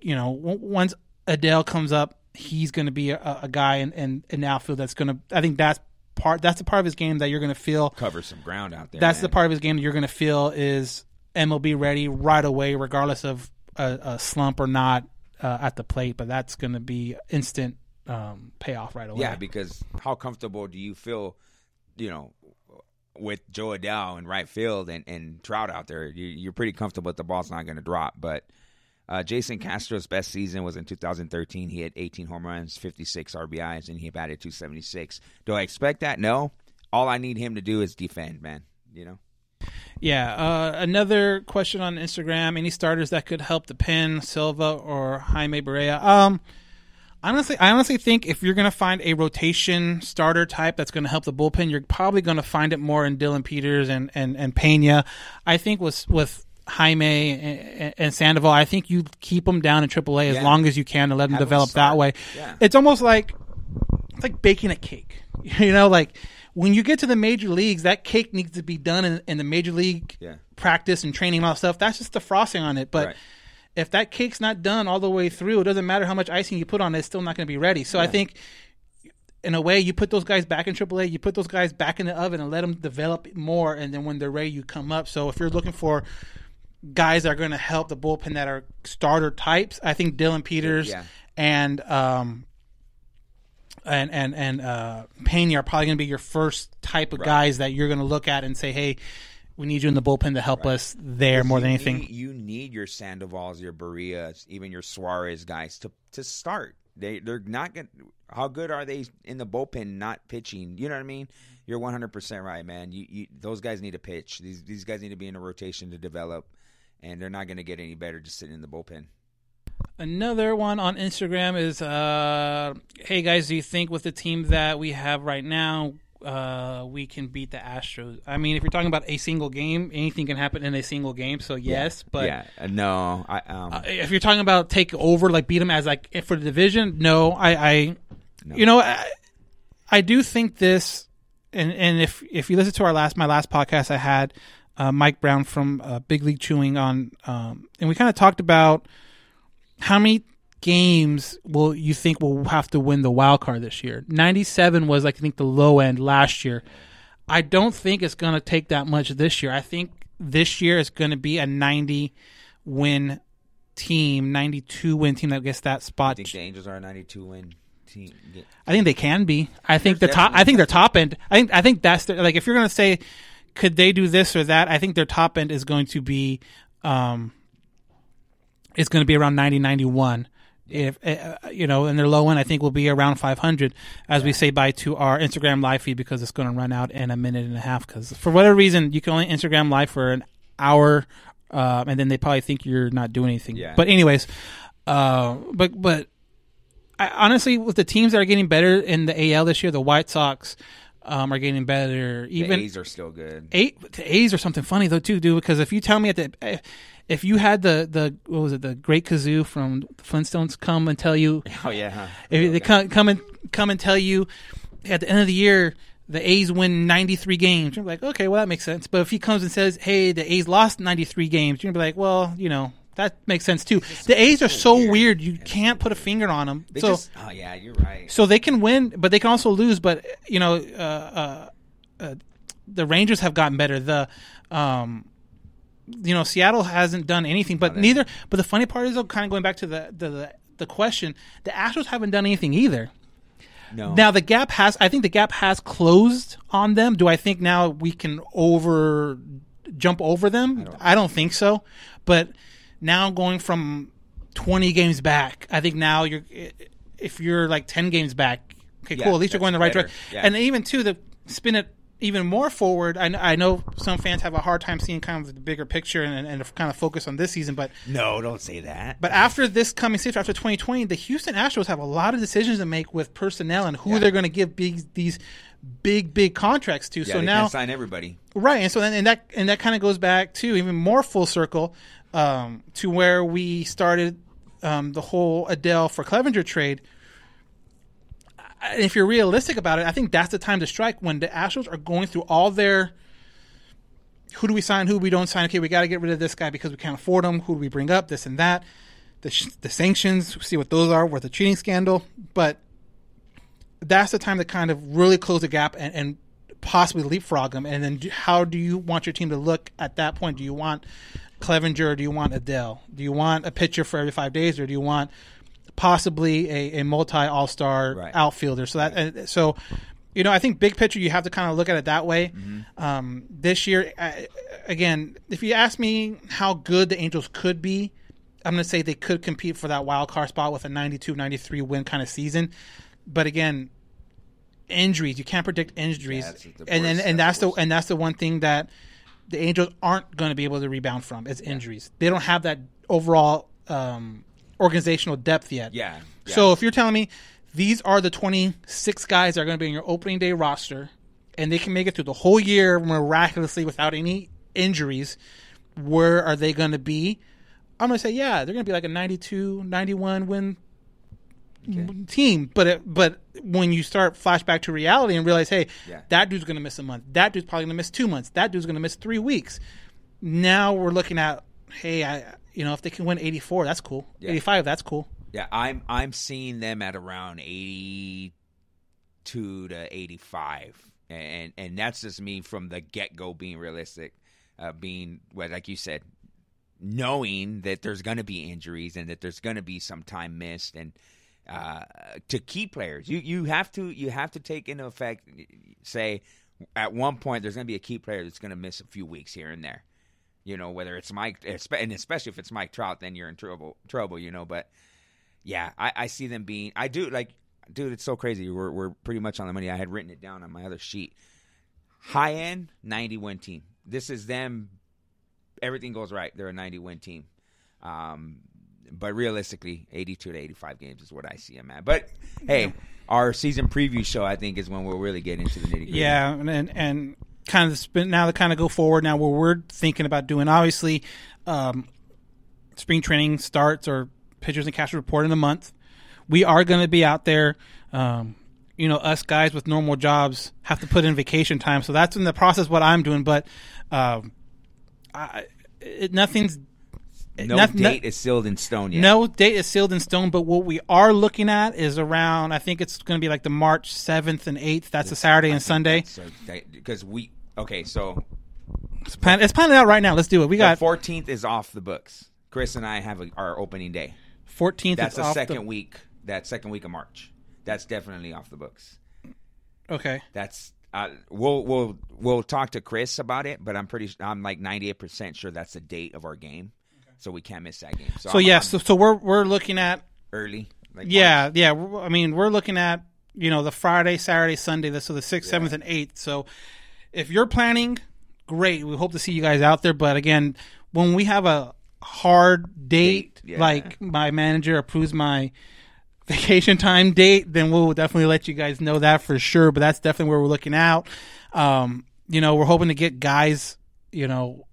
you know, w- once Adele comes up, he's going to be a, a guy in, in in the outfield that's going to. I think that's part. That's the part of his game that you're going to feel. Cover some ground out there. That's man. the part of his game that you're going to feel is MLB ready right away, regardless of a, a slump or not uh, at the plate. But that's going to be instant um, payoff right away. Yeah, because how comfortable do you feel? You know, with Jo Adell in right field and, and Trout out there, you, you're pretty comfortable that the ball's not going to drop. But uh, Jason Castro's best season was in 2013. He had 18 home runs, 56 RBIs, and he batted 276. Do I expect that? No. All I need him to do is defend, man. You know. Yeah. Uh, another question on Instagram: Any starters that could help the pen, Silva or Jaime Barría? Um, honestly, I honestly think if you're going to find a rotation starter type that's going to help the bullpen, you're probably going to find it more in Dylan Peters and and and Pena. I think with with Jaime and, and Sandoval, I think you keep them down in AAA as Yeah. long as you can and let them Have develop that way. Yeah. It's almost like it's like baking a cake. You know, like when you get to the major leagues, that cake needs to be done in, in the major league Yeah. practice and training and all that stuff. That's just the frosting on it. But Right. if that cake's not done all the way through, it doesn't matter how much icing you put on it, it's still not going to be ready. So I think in a way, you put those guys back in AAA, you put those guys back in the oven and let them develop more, and then when they're ready, you come up. So if you're looking for guys that are going to help the bullpen that are starter types, I think Dylan Peters Yeah. and um and and and uh, Pena are probably going to be your first type of guys that you're going to look at and say, hey. We need you in the bullpen to help us there more than anything. need- you need your Sandovals, your Barrias, even your Suarez guys to to start. They they're not going. How good are they in the bullpen? Not pitching. You know what I mean? You're 100 percent right, man. You, you those guys need to pitch. These these guys need to be in a rotation to develop, and they're not going to get any better just sitting in the bullpen. Another one on Instagram is, uh, "Hey guys, do you think with the team that we have right now, uh, we can beat the Astros?" I mean, if you're talking about a single game, anything can happen in a single game. So yes, but yeah, uh, no, I um, uh, if you're talking about take over, like beat them as like for the division, no, I, I you know, I, I do think this, and and if if you listen to our last my last podcast, I had uh, Mike Brown from uh, Big League Chewing on, um, and we kind of talked about how many games will you think will have to win the wild card this year? Ninety seven was like I think the low end last year. I don't think it's going to take that much this year. I think this year is going to be a ninety win team, ninety two win team that gets that I spot. think the Angels are a 92 win team. I think they can be. I think the top. I think their top end. I think. I think that's the, like if you're going to say, could they do this or that? I think their top end is going to be, um, it's going to be around 90, 91. If uh, you know, and their low end, I think will be around 500, as we say bye to our Instagram live feed because it's going to run out in a minute and a half. Because for whatever reason, you can only Instagram live for an hour, uh, and then they probably think you're not doing anything. Yeah. But anyways, uh, but but I, honestly, with the teams that are getting better in the AL this year, the White Sox um, are getting better. Even The A's are still good. eight the A's are something funny though too, dude. Because if you tell me at the if you had the the what was it the Great Kazoo from the Flintstones come and tell you Oh yeah, huh? if they come come and come and tell you at the end of the year the A's win 93 games, you're like, okay, well that makes sense. But if he comes and says, hey, the A's lost 93 games, you're gonna be like, well, you know. That makes sense too. The A's are so weird; you can't put a finger on them. They so, just, oh yeah, you're right. so they can win, but they can also lose. But you know, uh, uh, uh, the Rangers have gotten better. The, um, you know, Seattle hasn't done anything. But neither. But the funny part is, though, kind of going back to the the the, the question, the Astros haven't done anything either. No, Now the gap has, I think the gap has closed on them. Do I think now we can over jump over them? I don't, think so. But now going from twenty games back, I think now you're if you're like ten games back, okay, Yeah, cool. At least you're going the right direction. Yeah. And even too, the spin it even more forward. I, I know some fans have a hard time seeing kind of the bigger picture and, and kind of focus on this season, but no, don't say that. but after this coming season, after 2020, the Houston Astros have a lot of decisions to make with personnel and who Yeah. they're going to give big, these big, big contracts to. yeah, so now, sign everybody. right, and so then and that and that kind of goes back to even more full circle um, to where we started um, the whole Adell for Clevinger trade. If you're realistic about it, I think that's the time to strike when the Astros are going through all their who do we sign, who we don't sign. Okay, we got to get rid of this guy because we can't afford him. Who do we bring up? This and that. The, sh- the sanctions, see what those are with the cheating scandal. But that's the time to kind of really close the gap and, and possibly leapfrog them. And then do, how do you want your team to look at that point? Do you want Clevinger do you want Adell? Do you want a pitcher for every five days or do you want possibly a, a multi all star Right. outfielder? So that uh, so you know, I think big picture, you have to kind of look at it that way. Mm-hmm. Um, this year, I, again, if you ask me how good the Angels could be, I'm going to say they could compete for that wild card spot with a 92, 93 win kind of season. But again, injuries, you can't predict injuries, the and and, and that's the and that's the one thing that the Angels aren't going to be able to rebound from is injuries. They don't have that overall um, organizational depth yet. Yeah, yeah. So if you're telling me these are the 26 guys that are going to be in your opening day roster, and they can make it through the whole year miraculously without any injuries, where are they going to be? I'm going to say, yeah, they're going to be like a 92, 91 win team. But it, but when you start flashback to reality and realize, hey, Yeah. that dude's going to miss a month. That dude's probably going to miss two months. That dude's going to miss three weeks. Now we're looking at, hey, I you know if they can win 84, that's cool. Yeah. 85, that's cool. Yeah, I'm I'm seeing them at around eighty two to eighty five, and and that's just me from the get go being realistic, uh, being well, like you said, knowing that there's going to be injuries and that there's going to be some time missed, and uh, to key players, you you have to you have to take into effect, say at one point there's going to be a key player that's going to miss a few weeks here and there. You know, whether it's Mike, and especially if it's Mike Trout, then you're in trouble. Trouble, you know. But yeah, I, I see them being. I do like, dude. It's so crazy. We're we're pretty much on the money. I had written it down on my other sheet. High end, ninety win team. This is them. Everything goes right. They're a ninety win team. Um, but realistically, eighty-two to eighty-five games is what I see them at. But hey, our season preview show, I think, is when we'll really get into the nitty gritty. Yeah, and and, and kind of spin now to kind of go forward now where we're thinking about doing obviously um, spring training starts or pitchers and catchers report in a month. We are going to be out there. Um, you know, us guys with normal jobs have to put in vacation time, so that's in the process what I'm doing. But um, I, it, nothing's No noth- no- date is sealed in stone yet. no date is sealed in stone, but what we are looking at is around. I think it's going to be like the March seventh and eighth. That's a Saturday and Sunday. Because we okay, so It's plan, it's planned out right now. Let's do it. We got fourteenth is off the books. Chris and I have a, our opening day. 14th. That's the second week. That second week of March. That's definitely off the books. Okay. That's uh, we'll we'll we'll talk to Chris about it, but I'm pretty I'm like 98 percent sure that's the date of our game, so we can't miss that game. So, So I'm- yeah, I'm so, so we're we're looking at early. Like yeah March. yeah. I mean we're looking at you know the Friday, Saturday, Sunday. So the sixth, seventh, and eighth. So if you're planning, great. We hope to see you guys out there. But again, when we have a hard date, Date, yeah. like my manager approves my vacation time date, then we'll definitely let you guys know that for sure. But that's definitely where we're looking out. Um, you know, we're hoping to get guys, you know,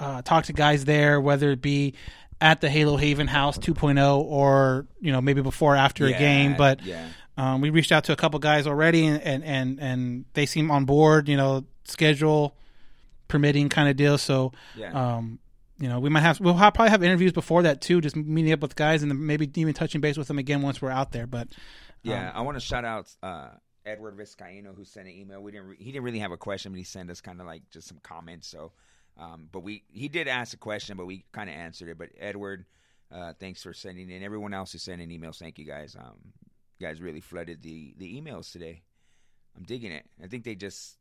uh, talk to guys there, whether it be at the Halo Haven House 2.0 or you know maybe before or after a game. But yeah. um, we reached out to a couple guys already, and, and and and they seem on board. You know, schedule permitting kind of deal. So Yeah. um, you know, we might have we'll have, probably have interviews before that too, just meeting up with guys and then maybe even touching base with them again once we're out there. But Yeah, I want to shout out uh, Edward Vizcaino who sent an email. We didn't re- he didn't really have a question, but he sent us kind of like just some comments. So, um, but we he did ask a question, but we kind of answered it. But Edward, uh, thanks for sending in. Everyone else is sending emails, thank you guys. Um, you guys really flooded the the emails today. I'm digging it. I think they just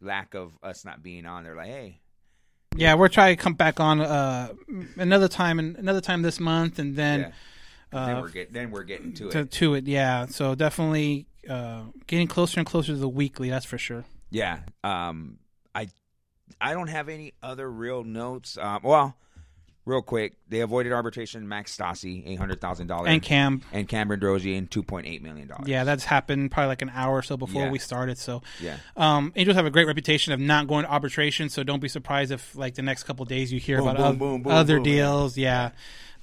lack of us not being on. They're like, hey, yeah, we're trying to come back on uh, another time and another time this month, and then. yeah. Uh, then we're get then we're getting to to, it. to it, yeah. So definitely uh, getting closer and closer to the weekly. That's for sure. Yeah. Um, I I don't have any other real notes. Um, well, real quick, they avoided arbitration. Max Stassi, eight hundred thousand dollars, And Cam, and Cameron Bedrosian, two point eight million dollars. yeah, that's happened probably like an hour or so before Yeah. we started. So yeah. um, Angels have a great reputation of not going to arbitration. So don't be surprised if like the next couple of days you hear Boom, about boom, oth- boom, other boom, yeah. deals. Yeah.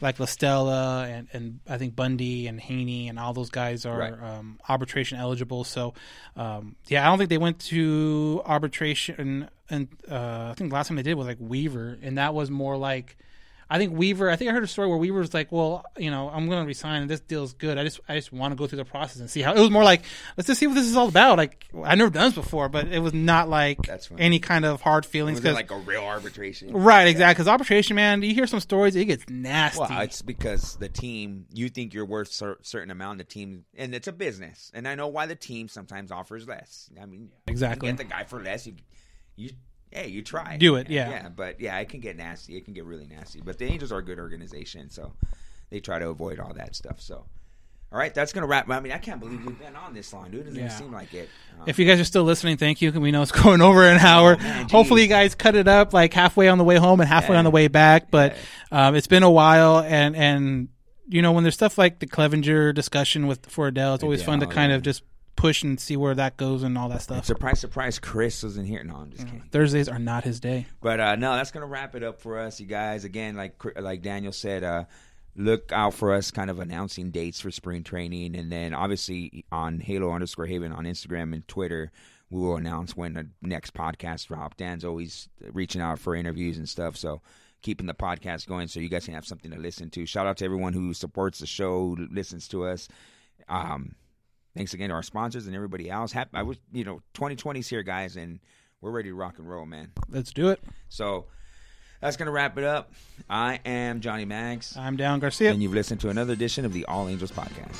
Like La Stella and, and I think Bundy and Heaney and all those guys are Right. um, arbitration eligible. So, um, yeah, I don't think they went to arbitration. And uh, I think the last time they did was like Weaver, and that was more like I think Weaver. I think I heard a story where Weaver was like, "Well, you know, I'm going to resign, and this deal's good. I just, I just want to go through the process and see how." It was more like, "Let's just see what this is all about." Like I've never done this before, but it was not like any kind of hard feelings. Was like a real arbitration? right, exactly. Because arbitration, man, you hear some stories, it gets nasty. Well, it's because the team you think you're worth cer- certain amount. The team, and it's a business, and I know why the team sometimes offers less. I mean, Exactly. You get the guy for less. You, you, hey, you try. Do it, yeah. yeah. But yeah, it can get nasty. It can get really nasty. But the Angels are a good organization, so they try to avoid all that stuff. So, all right, that's gonna wrap. I mean, I can't believe you've been on this long, dude. It doesn't Yeah. seem like it. Um, If you guys are still listening, thank you. We know it's going over an hour. Oh, man, Hopefully, you guys cut it up like halfway on the way home and halfway Yeah. on the way back. But um, it's been a while, and and you know when there's stuff like the Clevinger discussion with for Adell, it's always fun to kind yeah. of just push and see where that goes and all that stuff. surprise, surprise, Chris wasn't here. No, I'm just kidding. Thursdays are not his day. But uh, no, that's gonna wrap it up for us, you guys. Again, like like Daniel said, uh, look out for us, kind of announcing dates for spring training, and then obviously on Halo underscore Haven on Instagram and Twitter, we will announce when the next podcast drop. Dan's always reaching out for interviews and stuff, so keeping the podcast going so you guys can have something to listen to. Shout out to everyone who supports the show, listens to us. Um, thanks again to our sponsors and everybody else. Happy, I was, you know, 2020's here, guys, and we're ready to rock and roll, man. Let's do it. So that's going to wrap it up. I am Johnny Mags, I'm Dan Garcia. and you've listened to another edition of the All Angels Podcast.